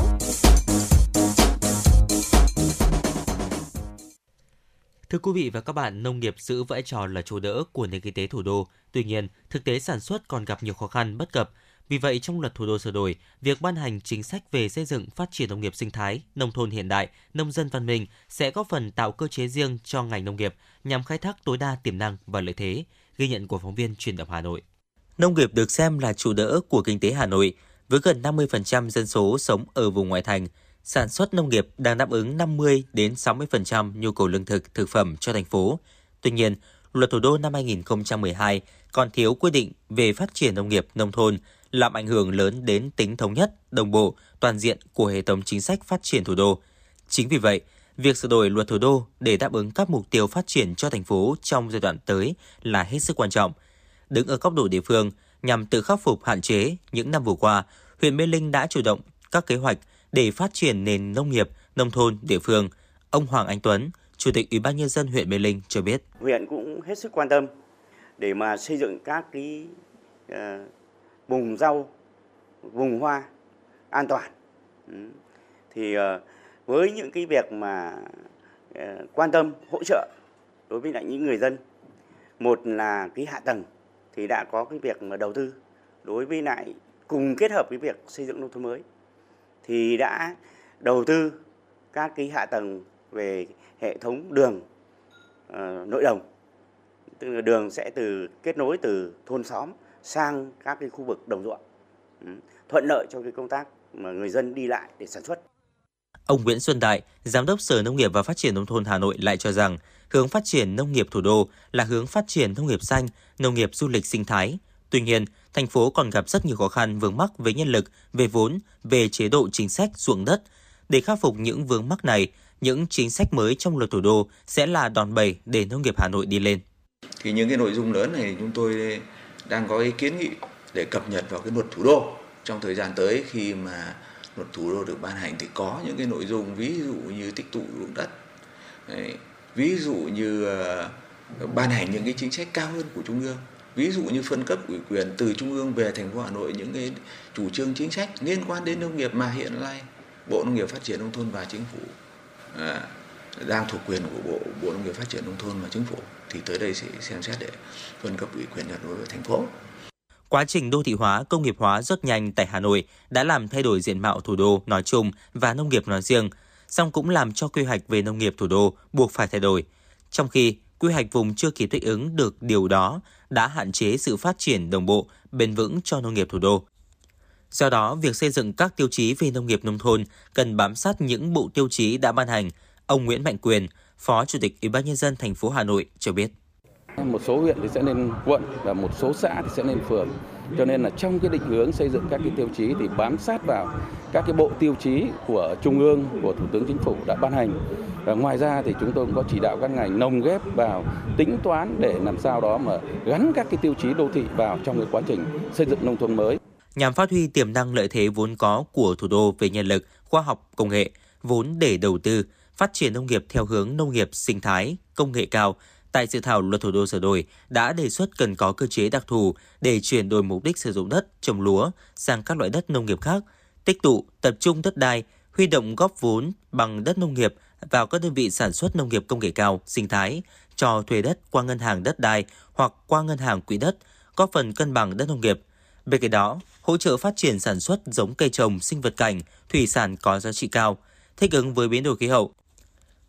Thưa quý vị và các bạn, nông nghiệp giữ vai trò là chỗ đỡ của nền kinh tế thủ đô. Tuy nhiên, thực tế sản xuất còn gặp nhiều khó khăn bất cập. Vì vậy, trong luật thủ đô sửa đổi, việc ban hành chính sách về xây dựng phát triển nông nghiệp sinh thái, nông thôn hiện đại, nông dân văn minh sẽ góp phần tạo cơ chế riêng cho ngành nông nghiệp nhằm khai thác tối đa tiềm năng và lợi thế, ghi nhận của phóng viên truyền động Hà Nội. Nông nghiệp được xem là trụ đỡ của kinh tế Hà Nội, với gần 50% dân số sống ở vùng ngoại thành. Sản xuất nông nghiệp đang đáp ứng 50 đến 60% nhu cầu lương thực, thực phẩm cho thành phố. Tuy nhiên, luật thủ đô năm 2012 còn thiếu quy định về phát triển nông nghiệp nông thôn, làm ảnh hưởng lớn đến tính thống nhất, đồng bộ, toàn diện của hệ thống chính sách phát triển thủ đô. Chính vì vậy, việc sửa đổi luật thủ đô để đáp ứng các mục tiêu phát triển cho thành phố trong giai đoạn tới là hết sức quan trọng. Đứng ở góc độ địa phương, nhằm tự khắc phục hạn chế những năm vừa qua, huyện Mê Linh đã chủ động các kế hoạch để phát triển nền nông nghiệp, nông thôn địa phương. Ông Hoàng Anh Tuấn, Chủ tịch Ủy ban nhân dân huyện Mê Linh cho biết. Huyện cũng hết sức quan tâm để mà xây dựng các cái uh, vùng rau, vùng hoa an toàn. Ừ. Thì ờ, với những cái việc mà ờ, quan tâm hỗ trợ đối với lại những người dân một là cái hạ tầng thì đã có cái việc mà đầu tư đối với lại cùng kết hợp với việc xây dựng nông thôn mới thì đã đầu tư các cái hạ tầng về hệ thống đường uh, nội đồng tức là đường sẽ từ kết nối từ thôn xóm sang các cái khu vực đồng ruộng ừ. thuận lợi cho cái công tác mà người dân đi lại để sản xuất Ông Nguyễn Xuân Đại, Giám đốc Sở Nông nghiệp và Phát triển Nông thôn Hà Nội lại cho rằng hướng phát triển nông nghiệp thủ đô là hướng phát triển nông nghiệp xanh, nông nghiệp du lịch sinh thái. Tuy nhiên, thành phố còn gặp rất nhiều khó khăn vướng mắc về nhân lực, về vốn, về chế độ chính sách ruộng đất. Để khắc phục những vướng mắc này, những chính sách mới trong luật thủ đô sẽ là đòn bẩy để nông nghiệp Hà Nội đi lên. Thì những cái nội dung lớn này chúng tôi đang có ý kiến nghị để cập nhật vào cái luật thủ đô. Trong thời gian tới khi mà luật thủ đô được ban hành thì có những cái nội dung ví dụ như tích tụ ruộng đất. Đấy, ví dụ như uh, ban hành những cái chính sách cao hơn của trung ương. Ví dụ như phân cấp ủy quyền từ trung ương về thành phố hà nội những cái chủ trương chính sách liên quan đến nông nghiệp mà hiện nay bộ nông nghiệp phát triển nông thôn và chính phủ à, đang thuộc quyền của bộ bộ nông nghiệp phát triển nông thôn và chính phủ thì tới đây sẽ xem xét để phân cấp ủy quyền đối với thành phố Quá trình đô thị hóa, công nghiệp hóa rất nhanh tại Hà Nội đã làm thay đổi diện mạo thủ đô nói chung và nông nghiệp nói riêng, song cũng làm cho quy hoạch về nông nghiệp thủ đô buộc phải thay đổi. Trong khi quy hoạch vùng chưa kịp thích ứng được điều đó đã hạn chế sự phát triển đồng bộ, bền vững cho nông nghiệp thủ đô. Do đó, việc xây dựng các tiêu chí về nông nghiệp nông thôn cần bám sát những bộ tiêu chí đã ban hành. Ông Nguyễn Mạnh Quyền, Phó Chủ tịch Ủy ban nhân dân thành phố Hà Nội cho biết. Một số huyện thì sẽ lên quận và một số xã thì sẽ lên phường. Cho nên là trong cái định hướng xây dựng các cái tiêu chí thì bám sát vào các cái bộ tiêu chí của Trung ương, của Thủ tướng Chính phủ đã ban hành. Và ngoài ra thì chúng tôi cũng có chỉ đạo các ngành nồng ghép vào tính toán để làm sao đó mà gắn các cái tiêu chí đô thị vào trong cái quá trình xây dựng nông thôn mới. Nhằm phát huy tiềm năng lợi thế vốn có của thủ đô về nhân lực, khoa học, công nghệ, vốn để đầu tư, phát triển nông nghiệp theo hướng nông nghiệp sinh thái, công nghệ cao, tại dự thảo luật thủ đô sửa đổi đã đề xuất cần có cơ chế đặc thù để chuyển đổi mục đích sử dụng đất trồng lúa sang các loại đất nông nghiệp khác, tích tụ, tập trung đất đai, huy động góp vốn bằng đất nông nghiệp vào các đơn vị sản xuất nông nghiệp công nghệ cao, sinh thái, cho thuê đất qua ngân hàng đất đai hoặc qua ngân hàng quỹ đất, góp phần cân bằng đất nông nghiệp. Bên cạnh đó, hỗ trợ phát triển sản xuất giống cây trồng, sinh vật cảnh, thủy sản có giá trị cao, thích ứng với biến đổi khí hậu,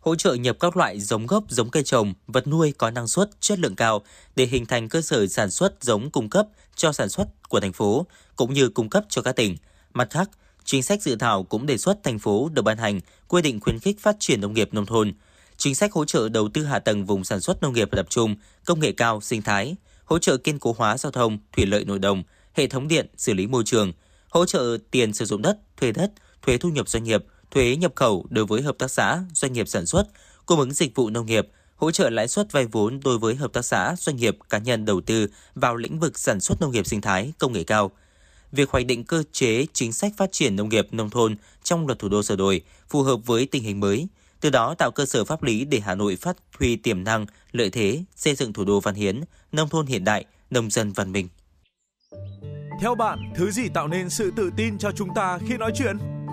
hỗ trợ nhập các loại giống gốc, giống cây trồng, vật nuôi có năng suất, chất lượng cao để hình thành cơ sở sản xuất giống cung cấp cho sản xuất của thành phố cũng như cung cấp cho các tỉnh. Mặt khác, chính sách dự thảo cũng đề xuất thành phố được ban hành quy định khuyến khích phát triển nông nghiệp nông thôn, chính sách hỗ trợ đầu tư hạ tầng vùng sản xuất nông nghiệp tập trung, công nghệ cao, sinh thái, hỗ trợ kiên cố hóa giao thông, thủy lợi nội đồng, hệ thống điện, xử lý môi trường, hỗ trợ tiền sử dụng đất, thuê đất, thuế thu nhập doanh nghiệp, thuế nhập khẩu đối với hợp tác xã, doanh nghiệp sản xuất, cung ứng dịch vụ nông nghiệp, hỗ trợ lãi suất vay vốn đối với hợp tác xã, doanh nghiệp, cá nhân đầu tư vào lĩnh vực sản xuất nông nghiệp sinh thái, công nghệ cao. Việc hoạch định cơ chế chính sách phát triển nông nghiệp nông thôn trong luật thủ đô sửa đổi phù hợp với tình hình mới, từ đó tạo cơ sở pháp lý để Hà Nội phát huy tiềm năng, lợi thế, xây dựng thủ đô văn hiến, nông thôn hiện đại, nông dân văn minh. Theo bạn, thứ gì tạo nên sự tự tin cho chúng ta khi nói chuyện?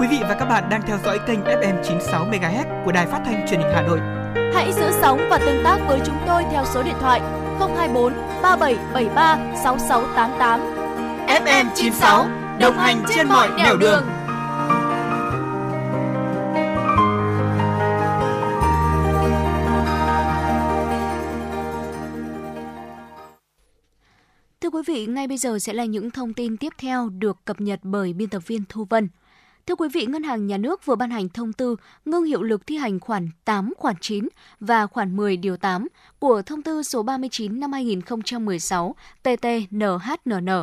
Quý vị và các bạn đang theo dõi kênh FM 96 MHz của Đài Phát thanh Truyền hình Hà Nội. Hãy giữ sóng và tương tác với chúng tôi theo số điện thoại 024 3773 6688. FM 96 đồng hành trên mọi nẻo đường. Thưa quý vị, ngay bây giờ sẽ là những thông tin tiếp theo được cập nhật bởi biên tập viên Thu Vân. Thưa quý vị, Ngân hàng Nhà nước vừa ban hành thông tư ngưng hiệu lực thi hành khoản 8, khoản 9 và khoản 10 điều 8 của thông tư số 39 năm 2016 TT-NHNN.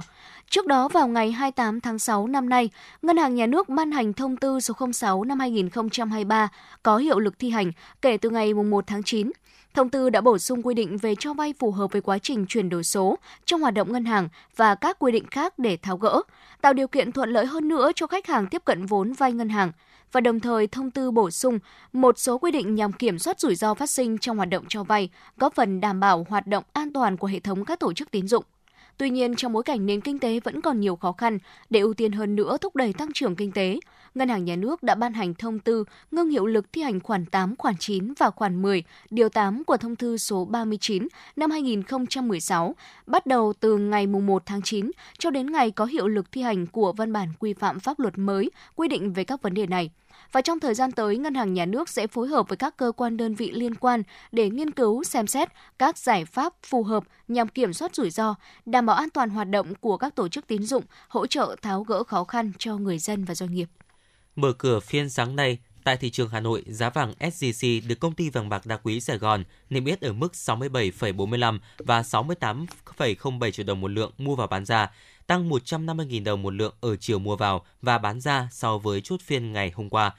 Trước đó vào ngày 28 tháng 6 năm nay, Ngân hàng Nhà nước ban hành thông tư số 06 năm 2023 có hiệu lực thi hành kể từ ngày 1 tháng 9. Thông tư đã bổ sung quy định về cho vay phù hợp với quá trình chuyển đổi số trong hoạt động ngân hàng và các quy định khác để tháo gỡ, tạo điều kiện thuận lợi hơn nữa cho khách hàng tiếp cận vốn vay ngân hàng và đồng thời thông tư bổ sung một số quy định nhằm kiểm soát rủi ro phát sinh trong hoạt động cho vay, góp phần đảm bảo hoạt động an toàn của hệ thống các tổ chức tín dụng. Tuy nhiên, trong bối cảnh nền kinh tế vẫn còn nhiều khó khăn, để ưu tiên hơn nữa thúc đẩy tăng trưởng kinh tế, Ngân hàng Nhà nước đã ban hành thông tư ngưng hiệu lực thi hành khoản 8, khoản 9 và khoản 10, điều 8 của thông tư số 39 năm 2016, bắt đầu từ ngày 1 tháng 9 cho đến ngày có hiệu lực thi hành của văn bản quy phạm pháp luật mới quy định về các vấn đề này và trong thời gian tới, Ngân hàng Nhà nước sẽ phối hợp với các cơ quan đơn vị liên quan để nghiên cứu, xem xét các giải pháp phù hợp nhằm kiểm soát rủi ro, đảm bảo an toàn hoạt động của các tổ chức tín dụng, hỗ trợ tháo gỡ khó khăn cho người dân và doanh nghiệp. Mở cửa phiên sáng nay, tại thị trường Hà Nội, giá vàng SJC được công ty vàng bạc đá quý Sài Gòn niêm yết ở mức 67,45 và 68,07 triệu đồng một lượng mua vào bán ra, tăng 150.000 đồng một lượng ở chiều mua vào và bán ra so với chốt phiên ngày hôm qua.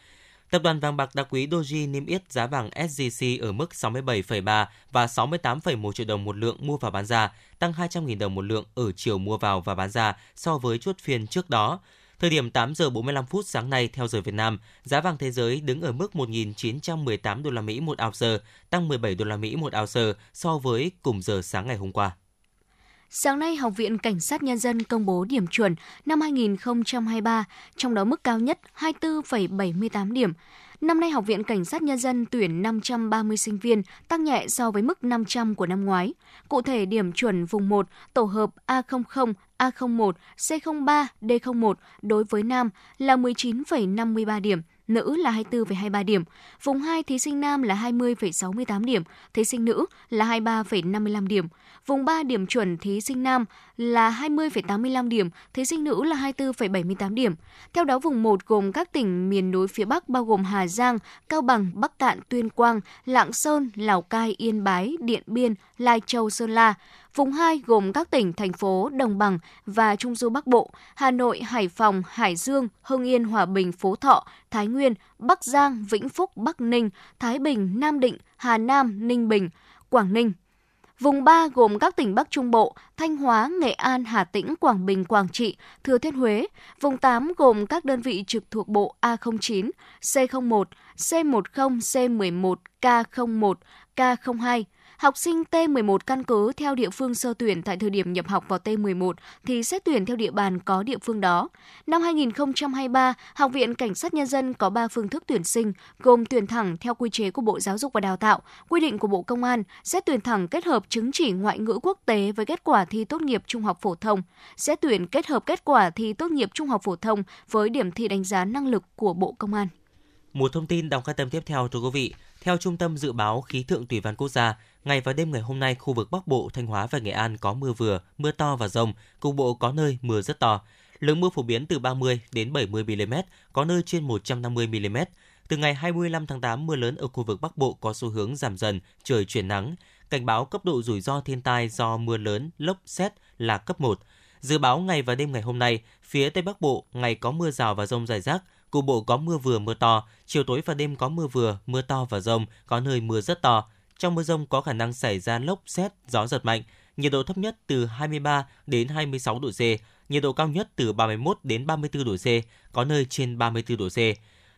Tập đoàn vàng bạc đá quý Doji niêm yết giá vàng SJC ở mức 67,3 và 68,1 triệu đồng một lượng mua và bán ra, tăng 200.000 đồng một lượng ở chiều mua vào và bán ra so với chốt phiên trước đó. Thời điểm 8 giờ 45 phút sáng nay theo giờ Việt Nam, giá vàng thế giới đứng ở mức 1.918 đô la Mỹ một ounce, tăng 17 đô la Mỹ một ounce so với cùng giờ sáng ngày hôm qua. Sáng nay, Học viện Cảnh sát Nhân dân công bố điểm chuẩn năm 2023, trong đó mức cao nhất 24,78 điểm. Năm nay, Học viện Cảnh sát Nhân dân tuyển 530 sinh viên, tăng nhẹ so với mức 500 của năm ngoái. Cụ thể, điểm chuẩn vùng 1, tổ hợp A00, A01, C03, D01 đối với nam là 19,53 điểm, nữ là 24,23 điểm. Vùng 2 thí sinh nam là 20,68 điểm, thí sinh nữ là 23,55 điểm. Vùng 3 điểm chuẩn thí sinh nam là 20,85 điểm, thí sinh nữ là 24,78 điểm. Theo đó, vùng 1 gồm các tỉnh miền núi phía Bắc bao gồm Hà Giang, Cao Bằng, Bắc Cạn, Tuyên Quang, Lạng Sơn, Lào Cai, Yên Bái, Điện Biên, Lai Châu, Sơn La. Vùng 2 gồm các tỉnh, thành phố Đồng Bằng và Trung Du Bắc Bộ, Hà Nội, Hải Phòng, Hải Dương, Hưng Yên, Hòa Bình, Phú Thọ, Thái Nguyên, Bắc Giang, Vĩnh Phúc, Bắc Ninh, Thái Bình, Nam Định, Hà Nam, Ninh Bình, Quảng Ninh. Vùng 3 gồm các tỉnh Bắc Trung Bộ, Thanh Hóa, Nghệ An, Hà Tĩnh, Quảng Bình, Quảng Trị, Thừa Thiên Huế. Vùng 8 gồm các đơn vị trực thuộc Bộ A09, C01, C10, C11, K01, K02. Học sinh T11 căn cứ theo địa phương sơ tuyển tại thời điểm nhập học vào T11 thì xét tuyển theo địa bàn có địa phương đó. Năm 2023, Học viện Cảnh sát Nhân dân có 3 phương thức tuyển sinh, gồm tuyển thẳng theo quy chế của Bộ Giáo dục và Đào tạo, quy định của Bộ Công an, xét tuyển thẳng kết hợp chứng chỉ ngoại ngữ quốc tế với kết quả thi tốt nghiệp trung học phổ thông, xét tuyển kết hợp kết quả thi tốt nghiệp trung học phổ thông với điểm thi đánh giá năng lực của Bộ Công an. Một thông tin đọc quan tâm tiếp theo thưa quý vị. Theo Trung tâm Dự báo Khí tượng Thủy văn Quốc gia, ngày và đêm ngày hôm nay khu vực Bắc Bộ, Thanh Hóa và Nghệ An có mưa vừa, mưa to và rông, cục bộ có nơi mưa rất to. Lượng mưa phổ biến từ 30 đến 70 mm, có nơi trên 150 mm. Từ ngày 25 tháng 8, mưa lớn ở khu vực Bắc Bộ có xu hướng giảm dần, trời chuyển nắng. Cảnh báo cấp độ rủi ro thiên tai do mưa lớn, lốc, xét là cấp 1. Dự báo ngày và đêm ngày hôm nay, phía Tây Bắc Bộ ngày có mưa rào và rông rải rác, cục bộ có mưa vừa mưa to, chiều tối và đêm có mưa vừa, mưa to và rông, có nơi mưa rất to. Trong mưa rông có khả năng xảy ra lốc, xét, gió giật mạnh. Nhiệt độ thấp nhất từ 23 đến 26 độ C, nhiệt độ cao nhất từ 31 đến 34 độ C, có nơi trên 34 độ C.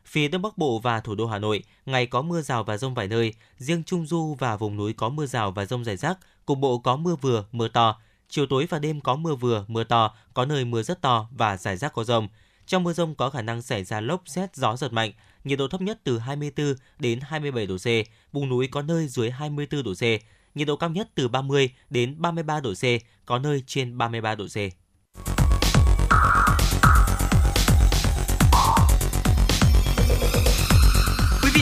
Phía Đông Bắc Bộ và thủ đô Hà Nội, ngày có mưa rào và rông vài nơi, riêng Trung Du và vùng núi có mưa rào và rông rải rác, cục bộ có mưa vừa, mưa to. Chiều tối và đêm có mưa vừa, mưa to, có nơi mưa rất to và rải rác có rông. Trong mưa rông có khả năng xảy ra lốc, xét, gió giật mạnh. nhiệt độ thấp nhất từ 24 đến 27 độ C, vùng núi có nơi dưới 24 độ C, nhiệt độ cao nhất từ 30 đến 33 độ C, có nơi trên 33 độ C.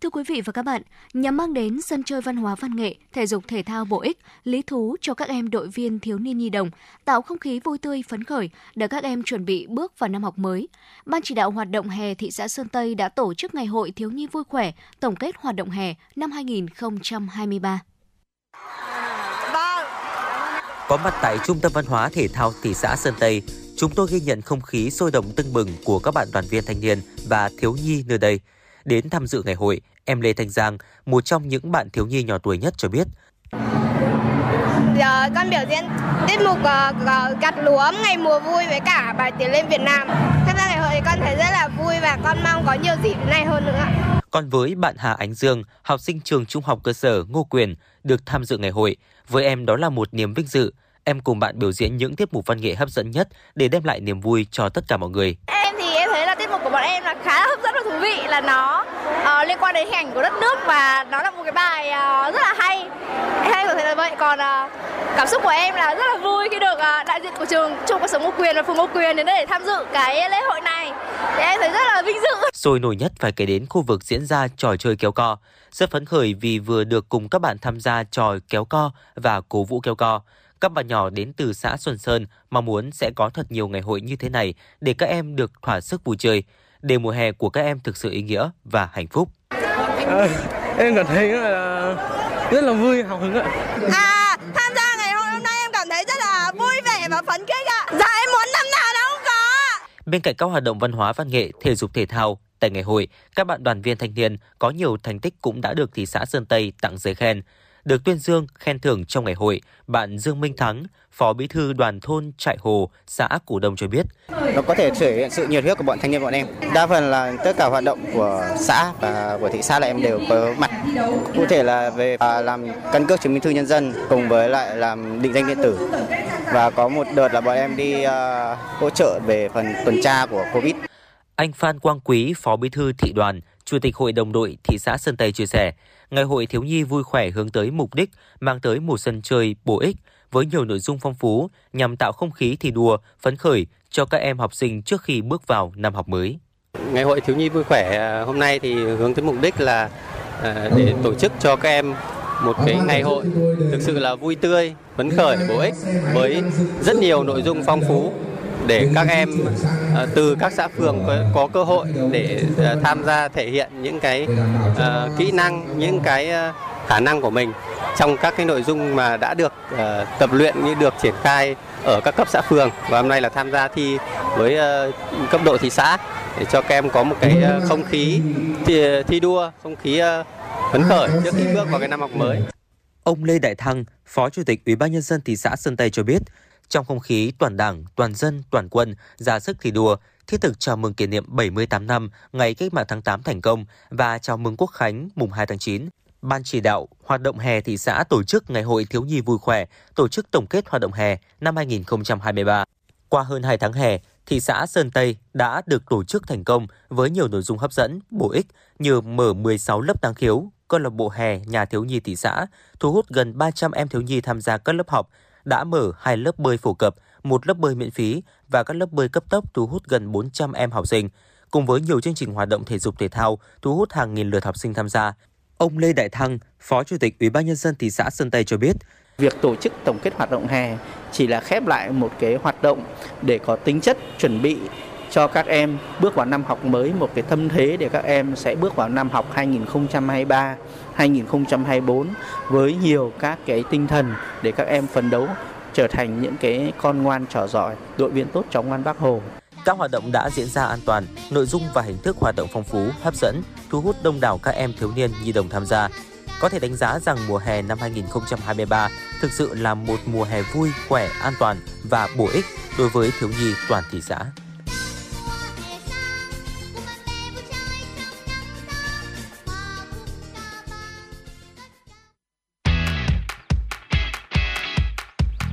Thưa quý vị và các bạn, nhằm mang đến sân chơi văn hóa văn nghệ, thể dục thể thao bổ ích, lý thú cho các em đội viên thiếu niên nhi đồng, tạo không khí vui tươi phấn khởi để các em chuẩn bị bước vào năm học mới. Ban chỉ đạo hoạt động hè thị xã Sơn Tây đã tổ chức ngày hội thiếu nhi vui khỏe, tổng kết hoạt động hè năm 2023. Có mặt tại Trung tâm Văn hóa Thể thao thị xã Sơn Tây, chúng tôi ghi nhận không khí sôi động tưng bừng của các bạn đoàn viên thanh niên và thiếu nhi nơi đây. Đến tham dự ngày hội, em Lê Thanh Giang, một trong những bạn thiếu nhi nhỏ tuổi nhất cho biết, Giờ con biểu diễn tiết mục uh, gặt lúa ngày mùa vui với cả bài tiến lên Việt Nam. Tham gia ngày hội thì con thấy rất là vui và con mong có nhiều dịp này hơn nữa. Còn với bạn Hà Ánh Dương, học sinh trường trung học cơ sở Ngô Quyền, được tham dự ngày hội, với em đó là một niềm vinh dự. Em cùng bạn biểu diễn những tiết mục văn nghệ hấp dẫn nhất để đem lại niềm vui cho tất cả mọi người. Em thì em thấy là tiết mục của bọn em là khá là hấp dẫn và thú vị là nó uh, liên quan đến hình ảnh của đất nước và nó là một cái bài uh, rất là hay. Hay có thể là vậy. Còn uh, cảm xúc của em là rất là vui khi được uh, đại diện của trường Trung cuộc sống Ngô Quyền và phường Ngô Quyền đến đây để tham dự cái lễ hội này. Thì em thấy rất là vinh dự. Sôi nổi nhất phải kể đến khu vực diễn ra trò chơi kéo co. Rất phấn khởi vì vừa được cùng các bạn tham gia trò kéo co và cố vũ kéo co. Các bạn nhỏ đến từ xã Xuân Sơn mong muốn sẽ có thật nhiều ngày hội như thế này để các em được thỏa sức vui chơi, để mùa hè của các em thực sự ý nghĩa và hạnh phúc. À, em cảm thấy là rất là vui, hào hứng ạ. À, tham gia ngày hội hôm nay em cảm thấy rất là vui vẻ và phấn khích ạ. Dạ em muốn năm nào nó cũng có. Bên cạnh các hoạt động văn hóa văn nghệ, thể dục thể thao, tại ngày hội, các bạn đoàn viên thanh niên có nhiều thành tích cũng đã được thị xã Sơn Tây tặng giấy khen. Được tuyên dương, khen thưởng trong ngày hội, bạn Dương Minh Thắng, Phó Bí thư đoàn thôn Trại Hồ, xã Củ Đông cho biết. Nó có thể thể hiện sự nhiệt huyết của bọn thanh niên bọn em. Đa phần là tất cả hoạt động của xã và của thị xã là em đều có mặt. Cụ thể là về à, làm căn cước chứng minh thư nhân dân cùng với lại làm định danh điện tử. Và có một đợt là bọn em đi uh, hỗ trợ về phần tuần tra của Covid. Anh Phan Quang Quý, Phó Bí thư thị đoàn, Chủ tịch Hội đồng đội thị xã Sơn Tây chia sẻ, Ngày hội thiếu nhi vui khỏe hướng tới mục đích mang tới một sân chơi bổ ích với nhiều nội dung phong phú nhằm tạo không khí thi đua, phấn khởi cho các em học sinh trước khi bước vào năm học mới. Ngày hội thiếu nhi vui khỏe à, hôm nay thì hướng tới mục đích là à, để tổ chức cho các em một cái ngày hội thực sự là vui tươi, phấn khởi, bổ ích với rất nhiều nội dung phong phú để các em ờ, từ các xã phường có, có cơ hội để ờ, tham gia thể hiện những cái uh, kỹ năng, những cái khả năng của mình trong các cái nội dung mà đã được uh, tập luyện như được triển khai ở các cấp xã phường và hôm nay là tham gia thi với uh, cấp độ thị xã để cho các em có một cái uh, không khí thi, thi đua, không khí uh, phấn khởi trước khi bước vào cái năm học mới. Ông Lê Đại Thăng, Phó Chủ tịch Ủy ban nhân dân thị xã Sơn Tây cho biết, trong không khí toàn Đảng, toàn dân, toàn quân ra sức thi đua, thiết thực chào mừng kỷ niệm 78 năm ngày Cách mạng tháng 8 thành công và chào mừng Quốc khánh mùng 2 tháng 9. Ban chỉ đạo hoạt động hè thị xã tổ chức Ngày hội thiếu nhi vui khỏe, tổ chức tổng kết hoạt động hè năm 2023. Qua hơn 2 tháng hè, thị xã Sơn Tây đã được tổ chức thành công với nhiều nội dung hấp dẫn, bổ ích như mở 16 lớp tăng khiếu, câu lạc bộ hè nhà thiếu nhi thị xã, thu hút gần 300 em thiếu nhi tham gia các lớp học, đã mở hai lớp bơi phổ cập, một lớp bơi miễn phí và các lớp bơi cấp tốc thu hút gần 400 em học sinh. Cùng với nhiều chương trình hoạt động thể dục thể thao thu hút hàng nghìn lượt học sinh tham gia. Ông Lê Đại Thăng, Phó Chủ tịch Ủy ban nhân dân thị xã Sơn Tây cho biết, việc tổ chức tổng kết hoạt động hè chỉ là khép lại một cái hoạt động để có tính chất chuẩn bị cho các em bước vào năm học mới một cái tâm thế để các em sẽ bước vào năm học 2023 2024 với nhiều các cái tinh thần để các em phấn đấu trở thành những cái con ngoan trò giỏi, đội viên tốt trong ngoan Bác Hồ. Các hoạt động đã diễn ra an toàn, nội dung và hình thức hoạt động phong phú, hấp dẫn, thu hút đông đảo các em thiếu niên nhi đồng tham gia. Có thể đánh giá rằng mùa hè năm 2023 thực sự là một mùa hè vui, khỏe, an toàn và bổ ích đối với thiếu nhi toàn thị xã.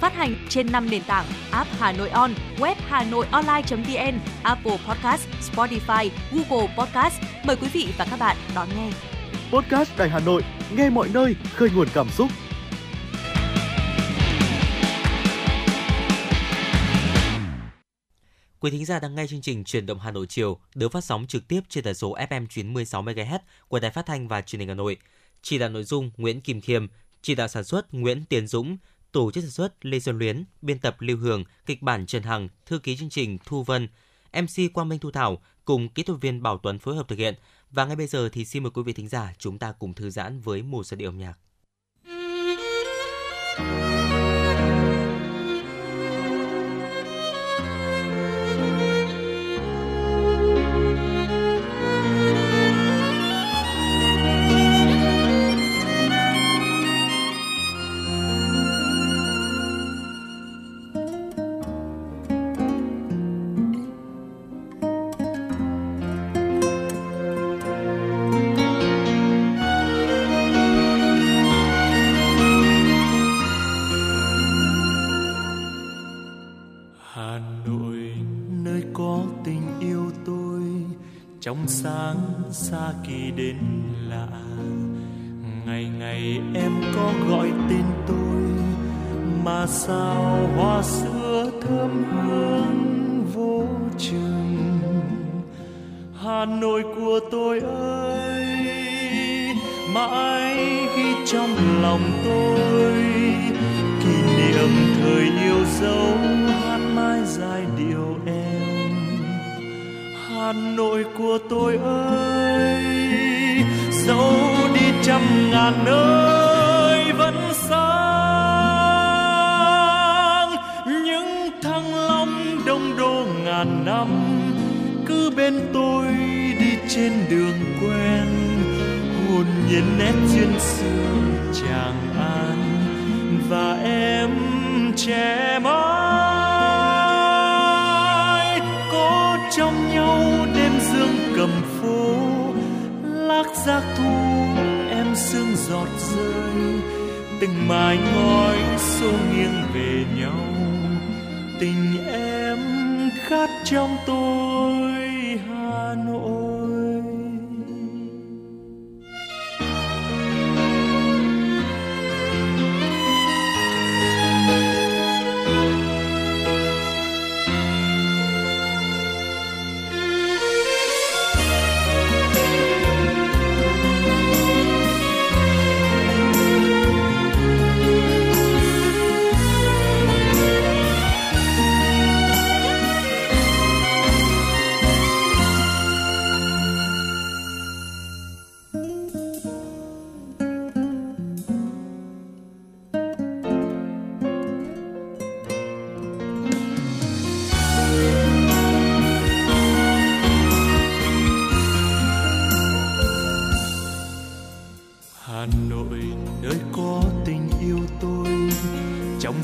Phát hành trên 5 nền tảng app Hà Nội On, web Hà Nội Online.vn, Apple Podcast, Spotify, Google Podcast. Mời quý vị và các bạn đón nghe. Podcast Đài Hà Nội, nghe mọi nơi, khơi nguồn cảm xúc. Quý thính giả đang nghe chương trình Truyền động Hà Nội chiều được phát sóng trực tiếp trên tần số FM 96 MHz của Đài Phát thanh và Truyền hình Hà Nội. Chỉ đạo nội dung Nguyễn Kim Khiêm, chỉ đạo sản xuất Nguyễn Tiến Dũng, tổ chức sản xuất Lê Xuân Luyến, biên tập Lưu Hương, kịch bản Trần Hằng, thư ký chương trình Thu Vân, MC Quang Minh Thu Thảo cùng kỹ thuật viên Bảo Tuấn phối hợp thực hiện. Và ngay bây giờ thì xin mời quý vị thính giả chúng ta cùng thư giãn với một giai điệu âm nhạc. Kỳ đến lạ. Ngày ngày em có gọi tên tôi, mà sao hoa xưa thơm hương vô chừng? Hà Nội của tôi ơi, mãi ghi trong lòng tôi. Kỷ niệm thời yêu dấu hát mãi dài Hà Nội của tôi ơi. Dẫu đi trăm ngàn nơi vẫn sáng những thăng long đông đô ngàn năm, cứ bên tôi đi trên đường quen, hồn nhiên nét duyên xưa chàng an, và em trẻ mãi. Giác thu, em sương giọt rơi. Từng mái ngói xô nghiêng về nhau. Tình em khát trong tôi, Hà Nội.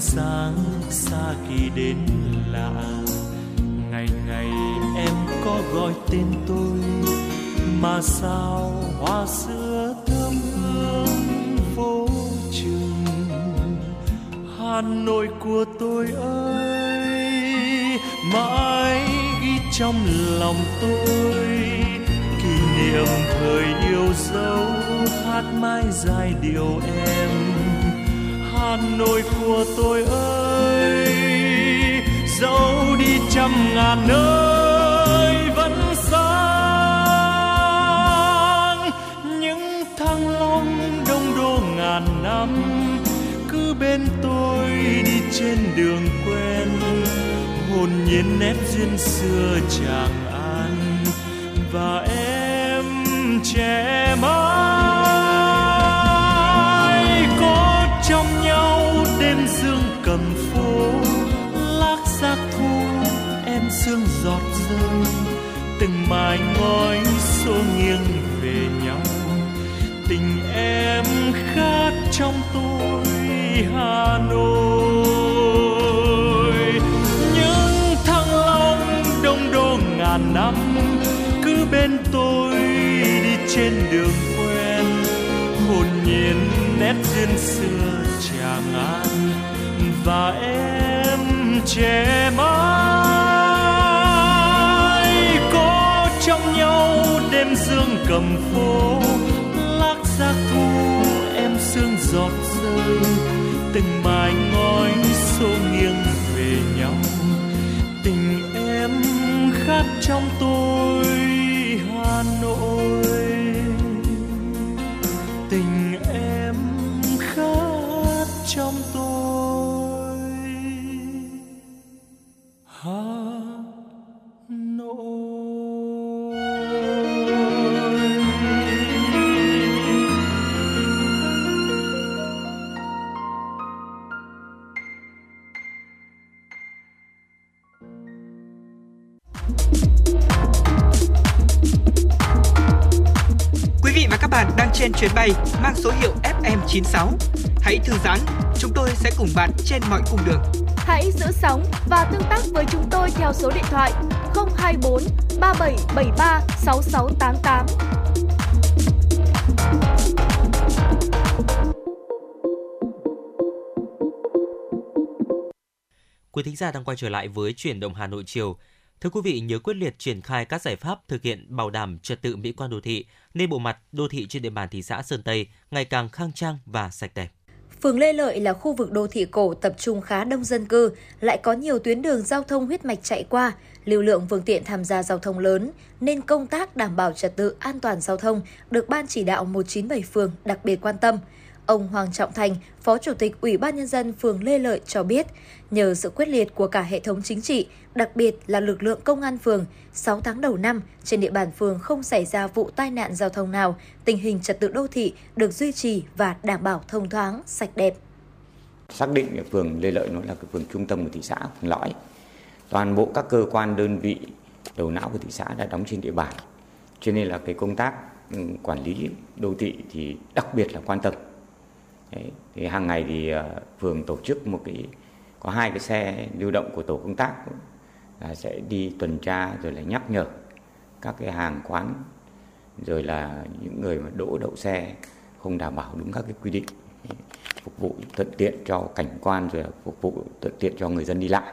Sáng xa kỳ đến lạ. Ngày ngày em có gọi tên tôi, mà sao hoa xưa thơm hương vô chừng? Hà Nội của tôi ơi, mãi ghi trong lòng tôi. Kỷ niệm thời yêu dấu, hát mãi giai điệu em hát nỗi của tôi ơi. Dẫu đi trăm ngàn nơi vẫn sáng những thăng long đông đô ngàn năm, cứ bên tôi đi trên đường quen, hồn nhiên nét duyên xưa chàng an, và em trẻ mãi cầm phố, lác giác thu, em sương giọt rơi. Từng mái ngói xô nghiêng về nhau. Tình em khát trong tôi, Hà Nội. Những thăng long đông đô ngàn năm, cứ bên tôi đi trên đường quen. Hồn nhiên nét duyên xưa và em trẻ mãi có trong nhau đêm dương cầm phố, lác giác thu em sương giọt rơi. Từng mài ngói xô nghiêng về nhau, tình em khát trong tôi. FM96. Hãy thư giãn, chúng tôi sẽ cùng bạn trên mọi cung đường. Hãy giữ sóng và tương tác với chúng tôi theo số điện thoại 024 3773 6688. Quý thính giả đang quay trở lại với chuyển động Hà Nội chiều. Thưa quý vị, nhớ quyết liệt triển khai các giải pháp thực hiện bảo đảm trật tự mỹ quan đô thị, nên bộ mặt đô thị trên địa bàn thị xã Sơn Tây ngày càng khang trang và sạch đẹp. Phường Lê Lợi là khu vực đô thị cổ tập trung khá đông dân cư, lại có nhiều tuyến đường giao thông huyết mạch chạy qua, lưu lượng phương tiện tham gia giao thông lớn, nên công tác đảm bảo trật tự an toàn giao thông được Ban chỉ đạo 197 phường đặc biệt quan tâm. Ông Hoàng Trọng Thành, Phó Chủ tịch Ủy ban Nhân dân phường Lê Lợi cho biết, nhờ sự quyết liệt của cả hệ thống chính trị, đặc biệt là lực lượng công an phường, 6 tháng đầu năm, trên địa bàn phường không xảy ra vụ tai nạn giao thông nào, tình hình trật tự đô thị được duy trì và đảm bảo thông thoáng, sạch đẹp. xác định phường Lê Lợi nó là cái phường trung tâm của thị xã phường lõi. Toàn bộ các cơ quan đơn vị đầu não của thị xã đã đóng trên địa bàn. Cho nên là cái công tác ừ, quản lý đô thị thì đặc biệt là quan tâm. Đấy. thì hàng ngày thì ờ, phường tổ chức một cái có hai cái xe lưu động của tổ công tác là sẽ đi tuần tra rồi là nhắc nhở các cái hàng quán rồi là những người mà đỗ đậu xe không đảm bảo đúng các cái quy định phục vụ thuận tiện cho cảnh quan rồi là phục vụ thuận tiện cho người dân đi lại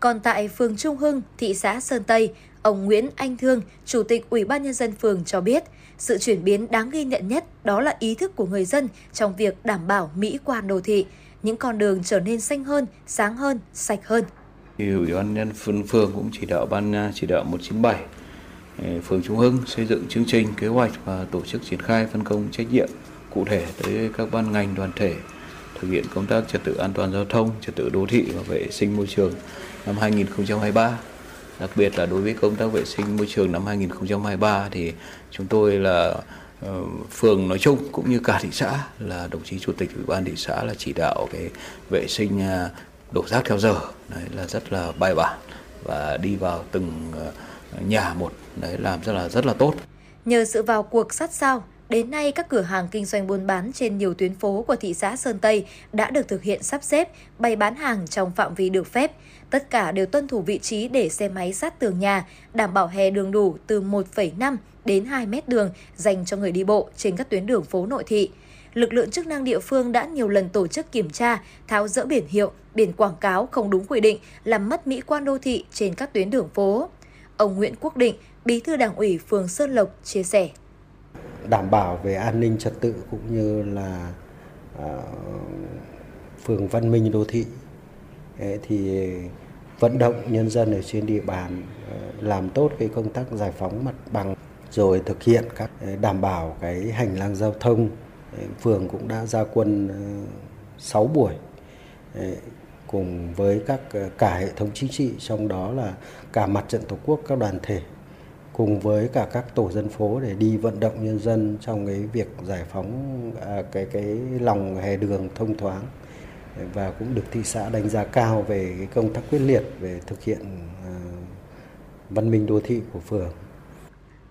Còn tại phường Trung Hưng, thị xã Sơn Tây, ông Nguyễn Anh Thương, Chủ tịch Ủy ban Nhân dân phường cho biết, sự chuyển biến đáng ghi nhận nhất đó là ý thức của người dân trong việc đảm bảo mỹ quan đô thị. Những con đường trở nên xanh hơn, sáng hơn, sạch hơn. Thì Ủy ban nhân phường phường cũng chỉ đạo ban chỉ đạo 197 ờ, phường Trung Hưng xây dựng chương trình kế hoạch và tổ chức triển khai phân công trách nhiệm cụ thể tới các ban ngành đoàn thể thực hiện công tác trật tự an toàn giao thông, trật tự đô thị và vệ sinh môi trường năm 2023. Đặc biệt là đối với công tác vệ sinh môi trường năm 2023 thì chúng tôi là ờ, phường nói chung cũng như cả thị xã là đồng chí chủ tịch ủy ban thị xã là chỉ đạo cái vệ sinh à, đổ rác theo giờ. Đấy là rất là bài bản và đi vào từng ờ, nhà một. Đấy làm rất là rất là tốt. Nhờ sự vào cuộc sát sao, đến nay các cửa hàng kinh doanh buôn bán trên nhiều tuyến phố của thị xã Sơn Tây đã được thực hiện sắp xếp, bày bán hàng trong phạm vi được phép. Tất cả đều tuân thủ vị trí để xe máy sát tường nhà, đảm bảo hè đường đủ từ 1,5 đến 2 mét đường dành cho người đi bộ trên các tuyến đường phố nội thị. Lực lượng chức năng địa phương đã nhiều lần tổ chức kiểm tra, tháo dỡ biển hiệu, biển quảng cáo không đúng quy định, làm mất mỹ quan đô thị trên các tuyến đường phố. Ông Nguyễn Quốc Định, Bí thư Đảng ủy phường Sơn Lộc chia sẻ. đảm bảo về an ninh trật tự cũng như là uh, phường văn minh đô thị thì vận động nhân dân ở trên địa bàn ờ, làm tốt cái công tác giải phóng mặt bằng rồi thực hiện các ờ, đảm bảo cái hành lang giao thông. Ờ, phường cũng đã ra quân 6 buổi cùng với các cả hệ thống chính trị trong đó là cả mặt trận tổ quốc các đoàn thể cùng với cả các tổ dân phố để đi vận động nhân dân trong cái việc giải phóng à, cái cái lòng hè đường thông thoáng và cũng được thị xã đánh giá cao về cái công tác quyết liệt về thực hiện à, văn minh đô thị của phường.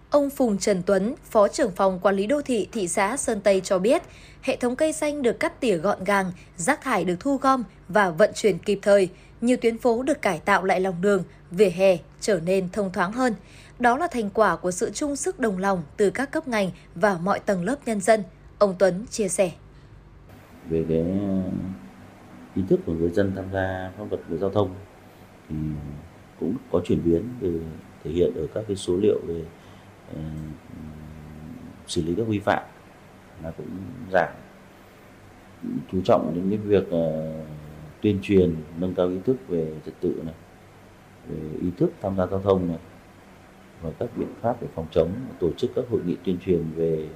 Ông Phùng Trần Tuấn, Phó trưởng phòng quản lý đô thị thị xã Sơn Tây cho biết, hệ thống cây xanh được cắt tỉa gọn gàng, rác thải được thu gom và vận chuyển kịp thời, nhiều tuyến phố được cải tạo lại lòng đường, vỉa hè trở nên thông thoáng hơn. Đó là thành quả của sự chung sức đồng lòng từ các cấp ngành và mọi tầng lớp nhân dân, ông Tuấn chia sẻ. Về cái ý thức của người dân tham gia pháp luật về giao thông thì cũng có chuyển biến về thể hiện ở các cái số liệu về uh, xử lý các vi phạm là cũng giảm. Chú trọng đến cái việc uh, tuyên truyền nâng cao ý thức về trật tự này về ý thức tham gia giao thông này và các biện pháp để phòng chống tổ chức các hội nghị tuyên truyền về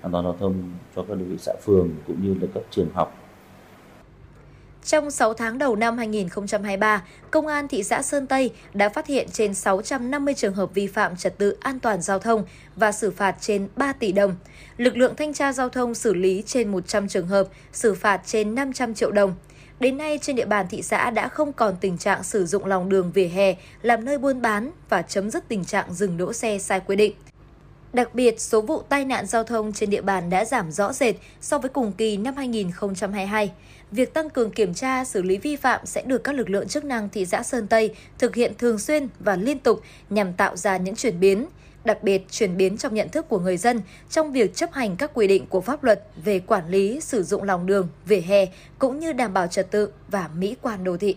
an toàn giao thông cho các đơn vị xã phường cũng như là các trường học trong 6 tháng đầu năm 2023, Công an thị xã Sơn Tây đã phát hiện trên 650 trường hợp vi phạm trật tự an toàn giao thông và xử phạt trên 3 tỷ đồng. Lực lượng thanh tra giao thông xử lý trên 100 trường hợp, xử phạt trên 500 triệu đồng. Đến nay, trên địa bàn thị xã đã không còn tình trạng sử dụng lòng đường vỉa hè làm nơi buôn bán và chấm dứt tình trạng dừng đỗ xe sai quy định. Đặc biệt, số vụ tai nạn giao thông trên địa bàn đã giảm rõ rệt so với cùng kỳ năm 2022. Việc tăng cường kiểm tra, xử lý vi phạm sẽ được các lực lượng chức năng thị xã Sơn Tây thực hiện thường xuyên và liên tục nhằm tạo ra những chuyển biến, đặc biệt chuyển biến trong nhận thức của người dân trong việc chấp hành các quy định của pháp luật về quản lý sử dụng lòng đường, vỉa hè cũng như đảm bảo trật tự và mỹ quan đô thị.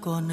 Con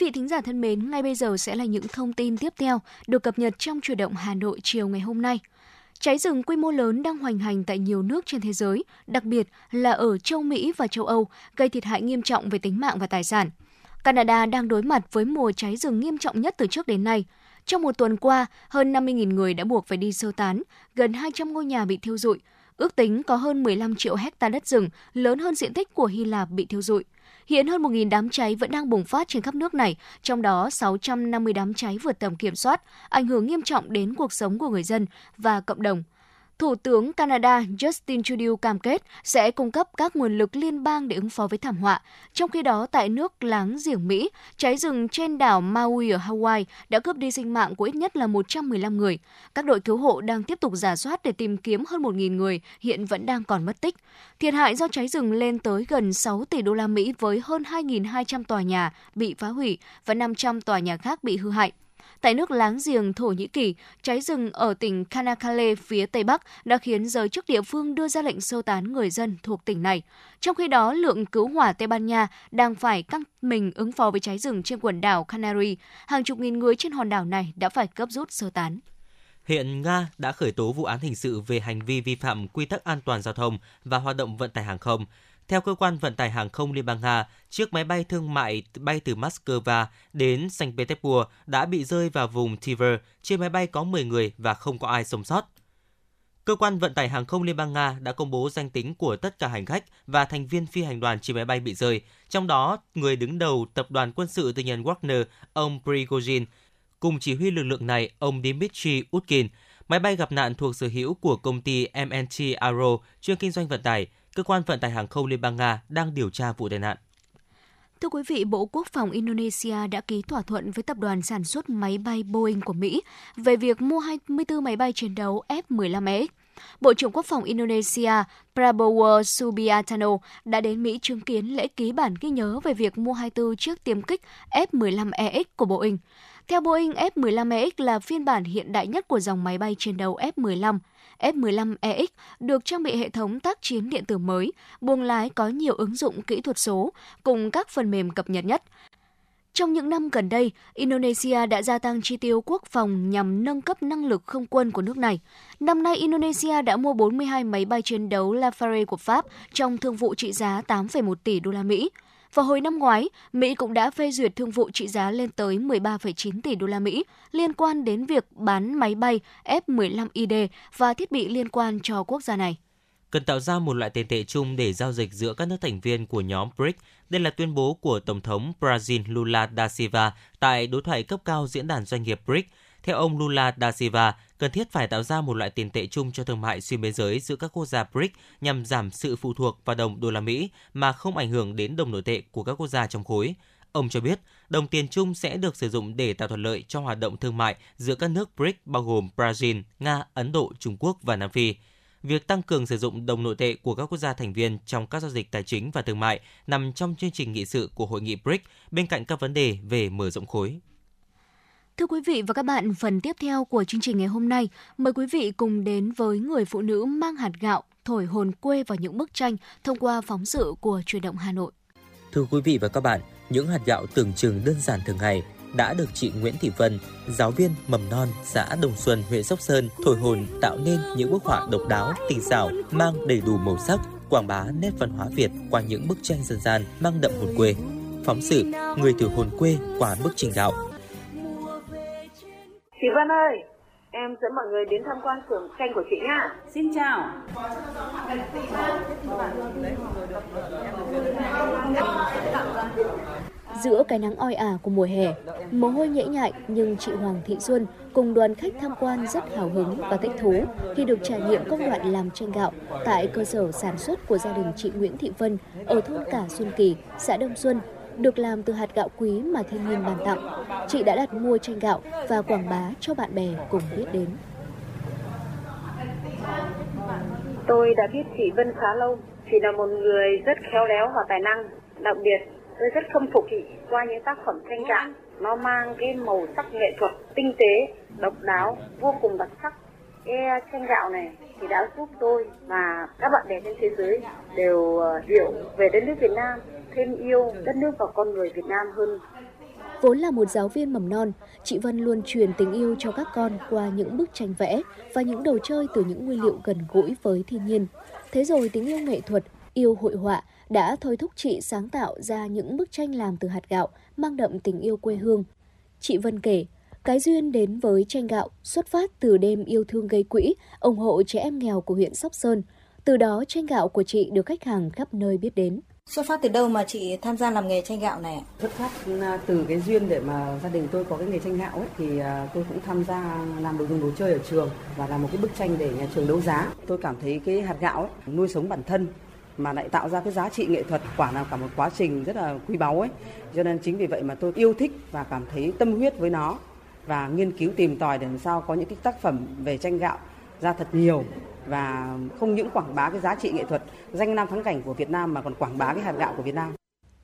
vị thính giả thân mến, ngay bây giờ sẽ là những thông tin tiếp theo được cập nhật trong chuyển động Hà Nội chiều ngày hôm nay. Cháy rừng quy mô lớn đang hoành hành tại nhiều nước trên thế giới, đặc biệt là ở châu Mỹ và châu Âu, gây thiệt hại nghiêm trọng về tính mạng và tài sản. Canada đang đối mặt với mùa cháy rừng nghiêm trọng nhất từ trước đến nay. Trong một tuần qua, hơn 50.000 người đã buộc phải đi sơ tán, gần 200 ngôi nhà bị thiêu rụi. Ước tính có hơn 15 triệu hecta đất rừng, lớn hơn diện tích của Hy Lạp bị thiêu rụi. Hiện hơn 1.000 đám cháy vẫn đang bùng phát trên khắp nước này, trong đó 650 đám cháy vượt tầm kiểm soát, ảnh hưởng nghiêm trọng đến cuộc sống của người dân và cộng đồng. Thủ tướng Canada Justin Trudeau cam kết sẽ cung cấp các nguồn lực liên bang để ứng phó với thảm họa. Trong khi đó, tại nước láng giềng Mỹ, cháy rừng trên đảo Maui ở Hawaii đã cướp đi sinh mạng của ít nhất là 115 người. Các đội cứu hộ đang tiếp tục giả soát để tìm kiếm hơn 1.000 người hiện vẫn đang còn mất tích. Thiệt hại do cháy rừng lên tới gần 6 tỷ đô la Mỹ với hơn 2.200 tòa nhà bị phá hủy và 500 tòa nhà khác bị hư hại. Tại nước láng giềng Thổ Nhĩ Kỳ, cháy rừng ở tỉnh Kanakale phía Tây Bắc đã khiến giới chức địa phương đưa ra lệnh sơ tán người dân thuộc tỉnh này. Trong khi đó, lượng cứu hỏa Tây Ban Nha đang phải căng mình ứng phó với cháy rừng trên quần đảo Canary. Hàng chục nghìn người trên hòn đảo này đã phải cấp rút sơ tán. Hiện Nga đã khởi tố vụ án hình sự về hành vi vi phạm quy tắc an toàn giao thông và hoạt động vận tải hàng không. Theo cơ quan vận tải hàng không Liên bang Nga, chiếc máy bay thương mại bay từ Moscow đến Saint Petersburg đã bị rơi vào vùng Tiver. Trên máy bay có 10 người và không có ai sống sót. Cơ quan vận tải hàng không Liên bang Nga đã công bố danh tính của tất cả hành khách và thành viên phi hành đoàn trên máy bay bị rơi, trong đó người đứng đầu tập đoàn quân sự tư nhân Wagner, ông Prigozhin, cùng chỉ huy lực lượng này, ông Dmitry Utkin. Máy bay gặp nạn thuộc sở hữu của công ty MNT Aero, chuyên kinh doanh vận tải. Cơ quan vận tải hàng không Liên bang Nga đang điều tra vụ tai nạn. Thưa quý vị, Bộ Quốc phòng Indonesia đã ký thỏa thuận với tập đoàn sản xuất máy bay Boeing của Mỹ về việc mua 24 máy bay chiến đấu F-15EX. Bộ trưởng Quốc phòng Indonesia Prabowo Subianto đã đến Mỹ chứng kiến lễ ký bản ghi nhớ về việc mua 24 chiếc tiêm kích F-15EX của Boeing. Theo Boeing, F-15EX là phiên bản hiện đại nhất của dòng máy bay chiến đấu F-15. F-15EX được trang bị hệ thống tác chiến điện tử mới, buồng lái có nhiều ứng dụng kỹ thuật số, cùng các phần mềm cập nhật nhất. Trong những năm gần đây, Indonesia đã gia tăng chi tiêu quốc phòng nhằm nâng cấp năng lực không quân của nước này. Năm nay, Indonesia đã mua 42 máy bay chiến đấu Lafare của Pháp trong thương vụ trị giá 8,1 tỷ đô la Mỹ. Vào hồi năm ngoái, Mỹ cũng đã phê duyệt thương vụ trị giá lên tới 13,9 tỷ đô la Mỹ liên quan đến việc bán máy bay F-15ID và thiết bị liên quan cho quốc gia này cần tạo ra một loại tiền tệ chung để giao dịch giữa các nước thành viên của nhóm BRICS. Đây là tuyên bố của Tổng thống Brazil Lula da Silva tại đối thoại cấp cao diễn đàn doanh nghiệp BRICS. Theo ông Lula da Silva, cần thiết phải tạo ra một loại tiền tệ chung cho thương mại xuyên biên giới giữa các quốc gia BRICS nhằm giảm sự phụ thuộc vào đồng đô la Mỹ mà không ảnh hưởng đến đồng nội tệ của các quốc gia trong khối. Ông cho biết, đồng tiền chung sẽ được sử dụng để tạo thuận lợi cho hoạt động thương mại giữa các nước BRICS bao gồm Brazil, Nga, Ấn Độ, Trung Quốc và Nam Phi việc tăng cường sử dụng đồng nội tệ của các quốc gia thành viên trong các giao dịch tài chính và thương mại nằm trong chương trình nghị sự của hội nghị BRICS bên cạnh các vấn đề về mở rộng khối. Thưa quý vị và các bạn, phần tiếp theo của chương trình ngày hôm nay, mời quý vị cùng đến với người phụ nữ mang hạt gạo thổi hồn quê vào những bức tranh thông qua phóng sự của truyền động Hà Nội. Thưa quý vị và các bạn, những hạt gạo tưởng chừng đơn giản thường ngày đã được chị Nguyễn Thị Vân, giáo viên mầm non xã Đồng Xuân, huyện Sóc Sơn thổi hồn tạo nên những bức họa độc đáo, tinh xảo, mang đầy đủ màu sắc, quảng bá nét văn hóa Việt qua những bức tranh dân gian mang đậm hồn quê. Phóng sự Người thổi hồn quê qua bức tranh gạo. Chị Vân ơi, em dẫn mọi người đến tham quan xưởng tranh của chị nhá. Xin chào. Giữa cái nắng oi ả của mùa hè, mồ hôi nhễ nhại nhưng chị Hoàng Thị Xuân cùng đoàn khách tham quan rất hào hứng và thích thú khi được trải nghiệm công đoạn làm tranh gạo tại cơ sở sản xuất của gia đình chị Nguyễn Thị Vân ở thôn Cả Xuân Kỳ, xã Đông Xuân, được làm từ hạt gạo quý mà thiên nhiên ban tặng. Chị đã đặt mua tranh gạo và quảng bá cho bạn bè cùng biết đến. Tôi đã biết chị Vân khá lâu. Chị là một người rất khéo léo và tài năng. Đặc biệt, tôi rất khâm phục chị qua những tác phẩm tranh gạo. Nó mang cái màu sắc nghệ thuật tinh tế, độc đáo, vô cùng đặc sắc. Cái à, tranh gạo này thì đã giúp tôi và các bạn bè trên thế giới đều à, hiểu về đất nước Việt Nam, thêm yêu đất nước và con người Việt Nam hơn. Vốn là một giáo viên mầm non, chị Vân luôn truyền tình yêu cho các con qua những bức tranh vẽ và những đồ chơi từ những nguyên liệu gần gũi với thiên nhiên. Thế rồi tình yêu nghệ thuật, yêu hội họa đã thôi thúc chị sáng tạo ra những bức tranh làm từ hạt gạo mang đậm tình yêu quê hương. Chị Vân kể, cái duyên đến với tranh gạo xuất phát từ đêm yêu thương gây quỹ, ủng hộ trẻ em nghèo của huyện Sóc Sơn. Từ đó tranh gạo của chị được khách hàng khắp nơi biết đến. Xuất phát từ đâu mà chị tham gia làm nghề tranh gạo này? Xuất phát ừ, từ cái duyên để mà gia đình tôi có cái nghề tranh gạo ấy thì à, tôi cũng tham gia làm đồ dùng đồ chơi ở trường và làm một cái bức tranh để nhà trường đấu giá. Tôi cảm thấy cái hạt gạo ấy, nuôi sống bản thân mà lại tạo ra cái giá trị nghệ thuật quả là cả một quá trình rất là quý báu ấy cho nên chính vì vậy mà tôi yêu thích và cảm thấy tâm huyết với nó và nghiên cứu tìm tòi để làm sao có những cái tác phẩm về tranh gạo ra thật nhiều và không những quảng bá cái giá trị nghệ thuật danh lam thắng cảnh của Việt Nam mà còn quảng bá cái hạt gạo của Việt Nam.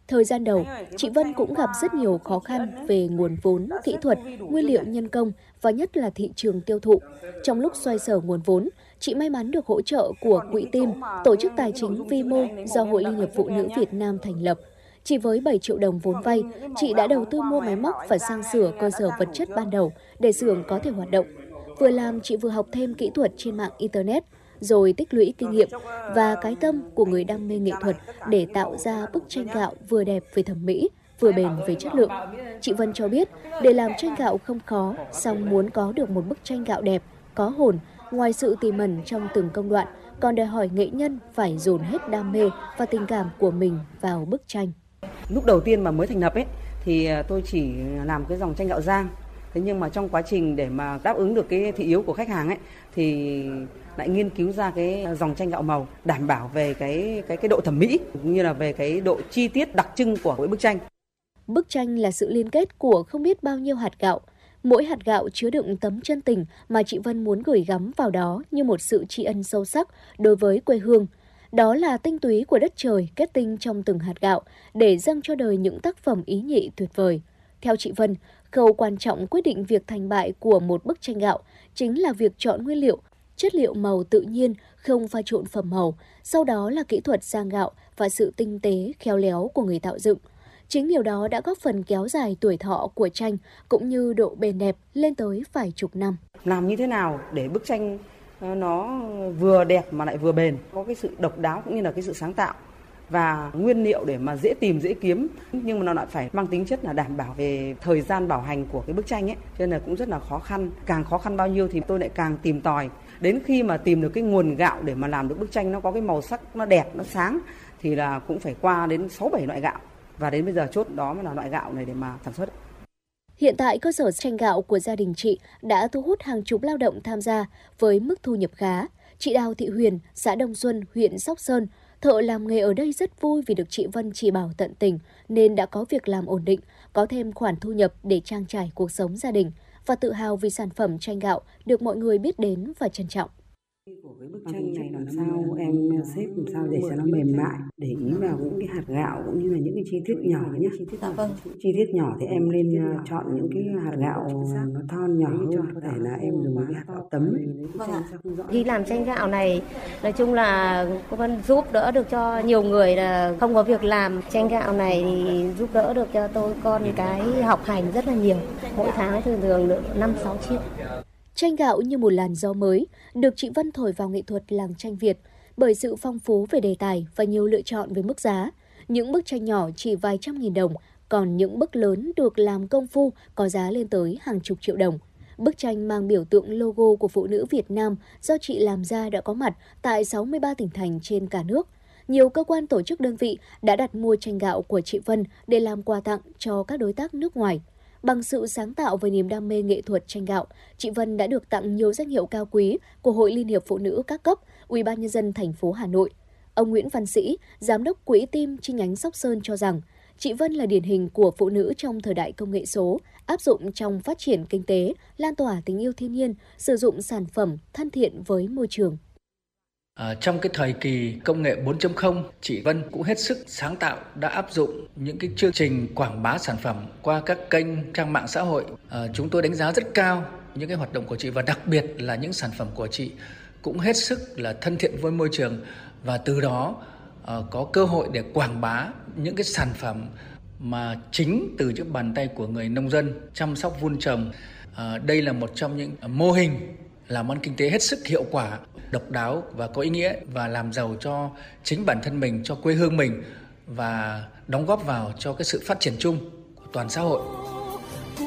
Thời gian đầu, chị Vân cũng gặp rất nhiều khó khăn về nguồn vốn, kỹ thuật, nguyên liệu nhân công và nhất là thị trường tiêu thụ. Trong lúc xoay sở nguồn vốn, chị may mắn được hỗ trợ của Quỹ Tim, tổ chức tài chính vi mô do Hội Liên hiệp Phụ nữ Việt Nam thành lập. Chỉ với 7 triệu đồng vốn vay, chị đã đầu tư mua máy móc và sang sửa cơ sở vật chất ban đầu để xưởng có thể hoạt động. Vừa làm, chị vừa học thêm kỹ thuật trên mạng Internet, rồi tích lũy kinh nghiệm và cái tâm của người đam mê nghệ thuật để tạo ra bức tranh gạo vừa đẹp về thẩm mỹ, vừa bền về chất lượng. Chị Vân cho biết, để làm tranh gạo không khó, song muốn có được một bức tranh gạo đẹp, có hồn, ngoài sự tỉ mẩn trong từng công đoạn, còn đòi hỏi nghệ nhân phải dồn hết đam mê và tình cảm của mình vào bức tranh. Lúc đầu tiên mà mới thành lập ấy thì à, tôi chỉ làm cái dòng tranh gạo rang. Thế nhưng mà trong quá trình để mà đáp ứng được cái thị yếu của khách hàng ấy thì lại nghiên cứu ra cái dòng tranh gạo màu đảm bảo về cái cái cái độ thẩm mỹ cũng như là về cái độ chi tiết đặc trưng của mỗi bức tranh. Bức tranh là sự liên kết của không biết bao nhiêu hạt gạo. Mỗi hạt gạo chứa đựng tấm chân tình mà chị Vân muốn gửi gắm vào đó như một sự tri ân sâu sắc đối với quê hương. Đó là tinh túy của đất trời kết tinh trong từng hạt gạo để dâng cho đời những tác phẩm ý nhị tuyệt vời. Theo chị Vân, khâu quan trọng quyết định việc thành bại của một bức tranh gạo chính là việc chọn nguyên liệu, chất liệu màu tự nhiên, không pha trộn phẩm màu, sau đó là kỹ thuật sang gạo và sự tinh tế, khéo léo của người tạo dựng. Chính điều đó đã góp phần kéo dài tuổi thọ của tranh cũng như độ bền đẹp lên tới vài chục năm. Làm như thế nào để bức tranh ờ, nó vừa đẹp mà lại vừa bền, có cái sự độc đáo cũng như là cái sự sáng tạo và nguyên liệu để mà dễ tìm dễ kiếm. Nhưng mà nó lại phải mang tính chất là đảm bảo về thời gian bảo hành của cái bức tranh ấy. Cho nên là cũng rất là khó khăn. Càng khó khăn bao nhiêu thì tôi lại càng tìm tòi. Đến khi mà tìm được cái nguồn gạo để mà làm được bức tranh nó có cái màu sắc nó đẹp nó sáng thì là cũng phải qua đến 6 7 loại gạo. Và đến bây giờ chốt đó mới là loại gạo này để mà sản xuất. Hiện tại cơ sở tranh gạo của gia đình chị đã thu hút hàng chục lao động tham gia với mức thu nhập khá. Chị Đào Thị Huyền, xã Đông Xuân, huyện Sóc Sơn, thợ làm nghề ở đây rất vui vì được chị Vân chỉ bảo tận tình nên đã có việc làm ổn định, có thêm khoản thu nhập để trang trải cuộc sống gia đình và tự hào vì sản phẩm tranh gạo được mọi người biết đến và trân trọng. Cái bức tranh này làm sao em xếp làm sao để cho nó mềm mại để ý vào những cái hạt gạo cũng như là những cái chi tiết nhỏ nhé chi tiết vâng. chi tiết nhỏ thì em lên uh, chọn những cái hạt gạo nó thon nhỏ hơn có thể là em dùng cái hạt gạo tấm. Vâng ạ. Khi làm tranh gạo này nói chung là cô Vân giúp đỡ được cho nhiều người là không có việc làm. Tranh gạo này thì giúp đỡ được cho tôi con cái học hành rất là nhiều. Mỗi tháng thường thường được năm sáu triệu Tranh gạo như một làn gió mới, được chị Vân thổi vào nghệ thuật làng tranh Việt bởi sự phong phú về đề tài và nhiều lựa chọn về mức giá. Những bức tranh nhỏ chỉ vài trăm nghìn đồng, còn những bức lớn được làm công phu có giá lên tới hàng chục triệu đồng. Bức tranh mang biểu tượng logo của phụ nữ Việt Nam do chị làm ra đã có mặt tại 63 tỉnh thành trên cả nước. Nhiều cơ quan tổ chức đơn vị đã đặt mua tranh gạo của chị Vân để làm quà tặng cho các đối tác nước ngoài. Bằng sự sáng tạo và niềm đam mê nghệ thuật tranh gạo, chị Vân đã được tặng nhiều danh hiệu cao quý của Hội Liên hiệp Phụ nữ các cấp, Ủy ban nhân dân thành phố Hà Nội. Ông Nguyễn Văn Sĩ, giám đốc Quỹ tim chi nhánh Sóc Sơn cho rằng, chị Vân là điển hình của phụ nữ trong thời đại công nghệ số, áp dụng trong phát triển kinh tế, lan tỏa tình yêu thiên nhiên, sử dụng sản phẩm thân thiện với môi trường. À, trong cái thời kỳ công nghệ 4.0, chị Vân cũng hết sức sáng tạo đã áp dụng những cái chương trình quảng bá sản phẩm qua các kênh trang mạng xã hội. À, chúng tôi đánh giá rất cao những cái hoạt động của chị và đặc biệt là những sản phẩm của chị cũng hết sức là thân thiện với môi trường và từ đó à, có cơ hội để quảng bá những cái sản phẩm mà chính từ những bàn tay của người nông dân chăm sóc vun trồng. À, đây là một trong những mô hình làm ăn kinh tế hết sức hiệu quả độc đáo và có ý nghĩa và làm giàu cho chính bản thân mình, cho quê hương mình và đóng góp vào cho cái sự phát triển chung của toàn xã hội.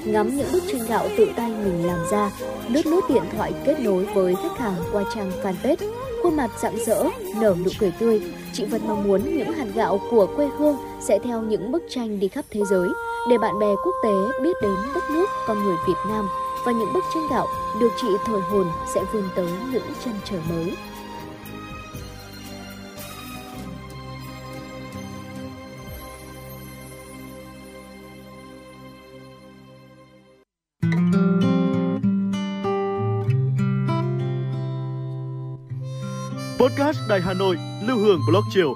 Ngắm những bức tranh gạo tự tay mình làm ra, lướt lướt điện thoại kết nối với khách hàng qua trang fanpage, khuôn mặt rạng rỡ, nở nụ cười tươi. Chị Vân mong muốn những hạt gạo của quê hương sẽ theo những bức tranh đi khắp thế giới để bạn bè quốc tế biết đến đất nước con người Việt Nam và những bức tranh gạo được chị thổi hồn sẽ vươn tới những chân trời mới. Podcast Đài Hà Nội, Lưu Hương Blog Chiều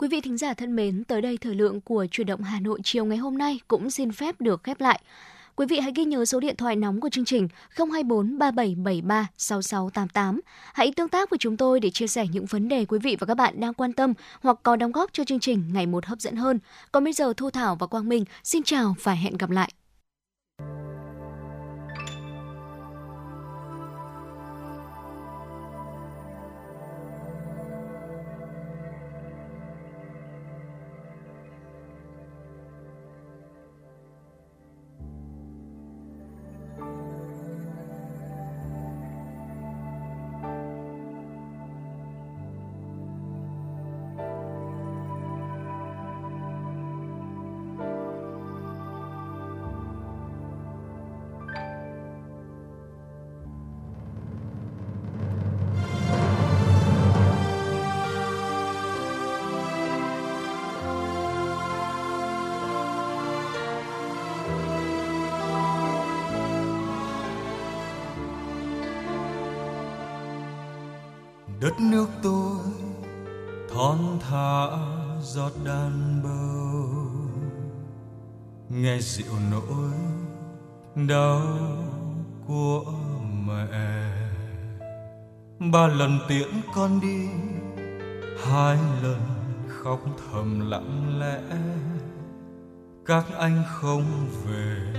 Quý vị thính giả thân mến, tới đây thời lượng của truyền động Hà Nội chiều ngày hôm nay cũng xin phép được khép lại. Quý vị hãy ghi nhớ số điện thoại nóng của chương trình 024 3773 6688. Hãy tương tác với chúng tôi để chia sẻ những vấn đề quý vị và các bạn đang quan tâm hoặc có đóng góp cho chương trình ngày một hấp dẫn hơn. Còn bây giờ Thu Thảo và Quang Minh xin chào và hẹn gặp lại. Đất nước tôi, thon thả giọt đàn bầu nghe dịu nỗi đau của mẹ. Ba lần tiễn con đi, hai lần khóc thầm lặng lẽ. Các anh không về,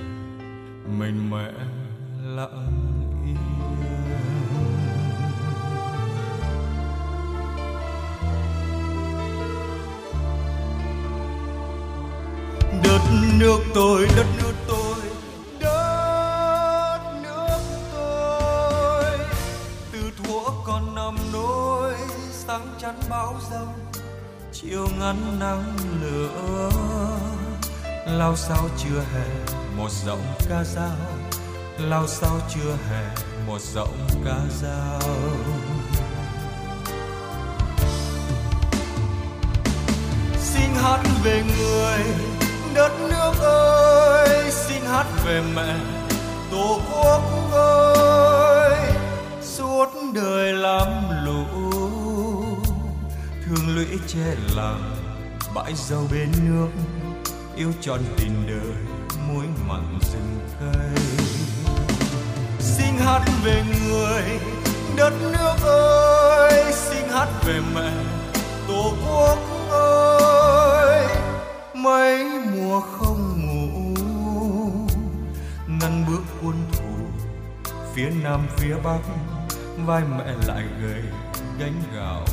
mình mẹ lặng im. Nước tôi, đất nước tôi, đất nước tôi. Từ thuở còn nằm nỗi sáng chắn bão giông chiều ngắn nắng lửa. Lao sao chưa hè một giọng ca dao, lao sao chưa hè một giọng ca dao. Xin hát về người đất nước ơi, xin hát về mẹ tổ quốc ơi. Suốt đời làm lũ, thương lũy che làng bãi dâu bên nước, yêu tròn tình đời muối mặn rừng cây. Xin hát về người đất nước ơi, xin hát về mẹ mấy mùa không ngủ. Ngăn bước quân thù phía nam phía bắc, vai mẹ lại gầy gánh gạo.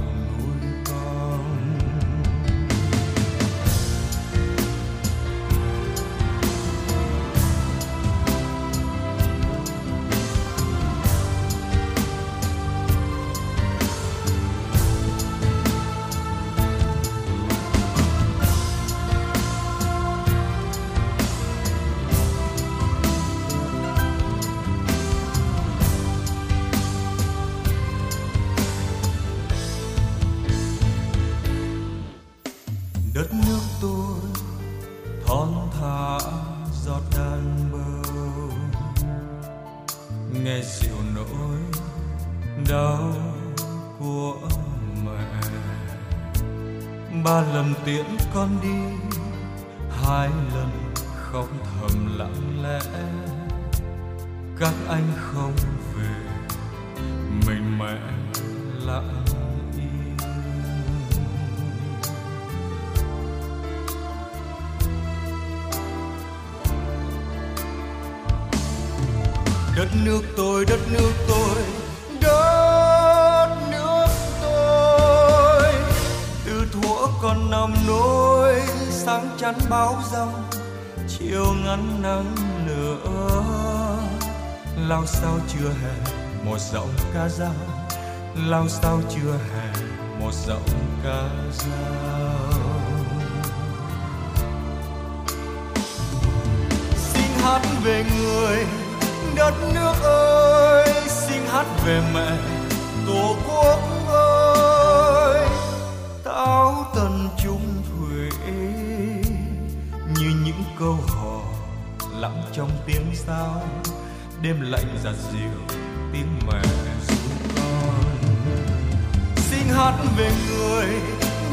Chưa hè một giọng ca dao. Lao sao chưa hè một giọng ca dao. Xin hát về người, đất nước ơi. Xin hát về mẹ, tổ quốc ơi. Táo tần trung thủy, như những câu hò lặng trong tiếng sao đêm lạnh giặt dịu tiếng mẹ ru con. Xin hát về người,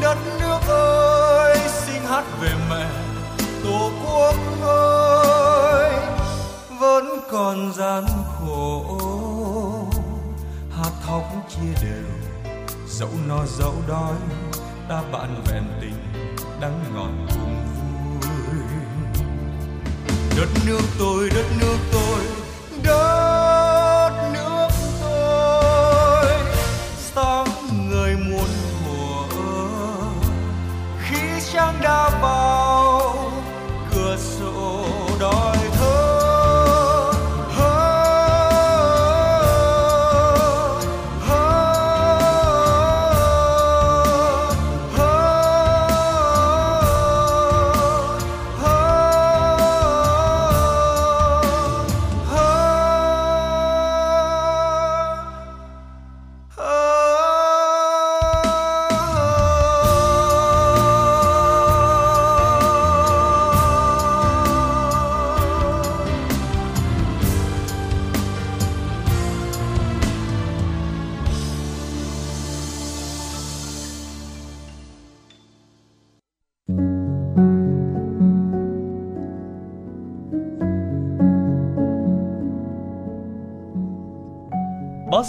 đất nước ơi, xin hát về mẹ, tổ quốc ơi. Vẫn còn gian khổ hạt thóc chia đều, dẫu no dẫu đói, ta bạn vẹn tình đắng ngọt cùng vui. Đất nước tôi, đất nước tôi đất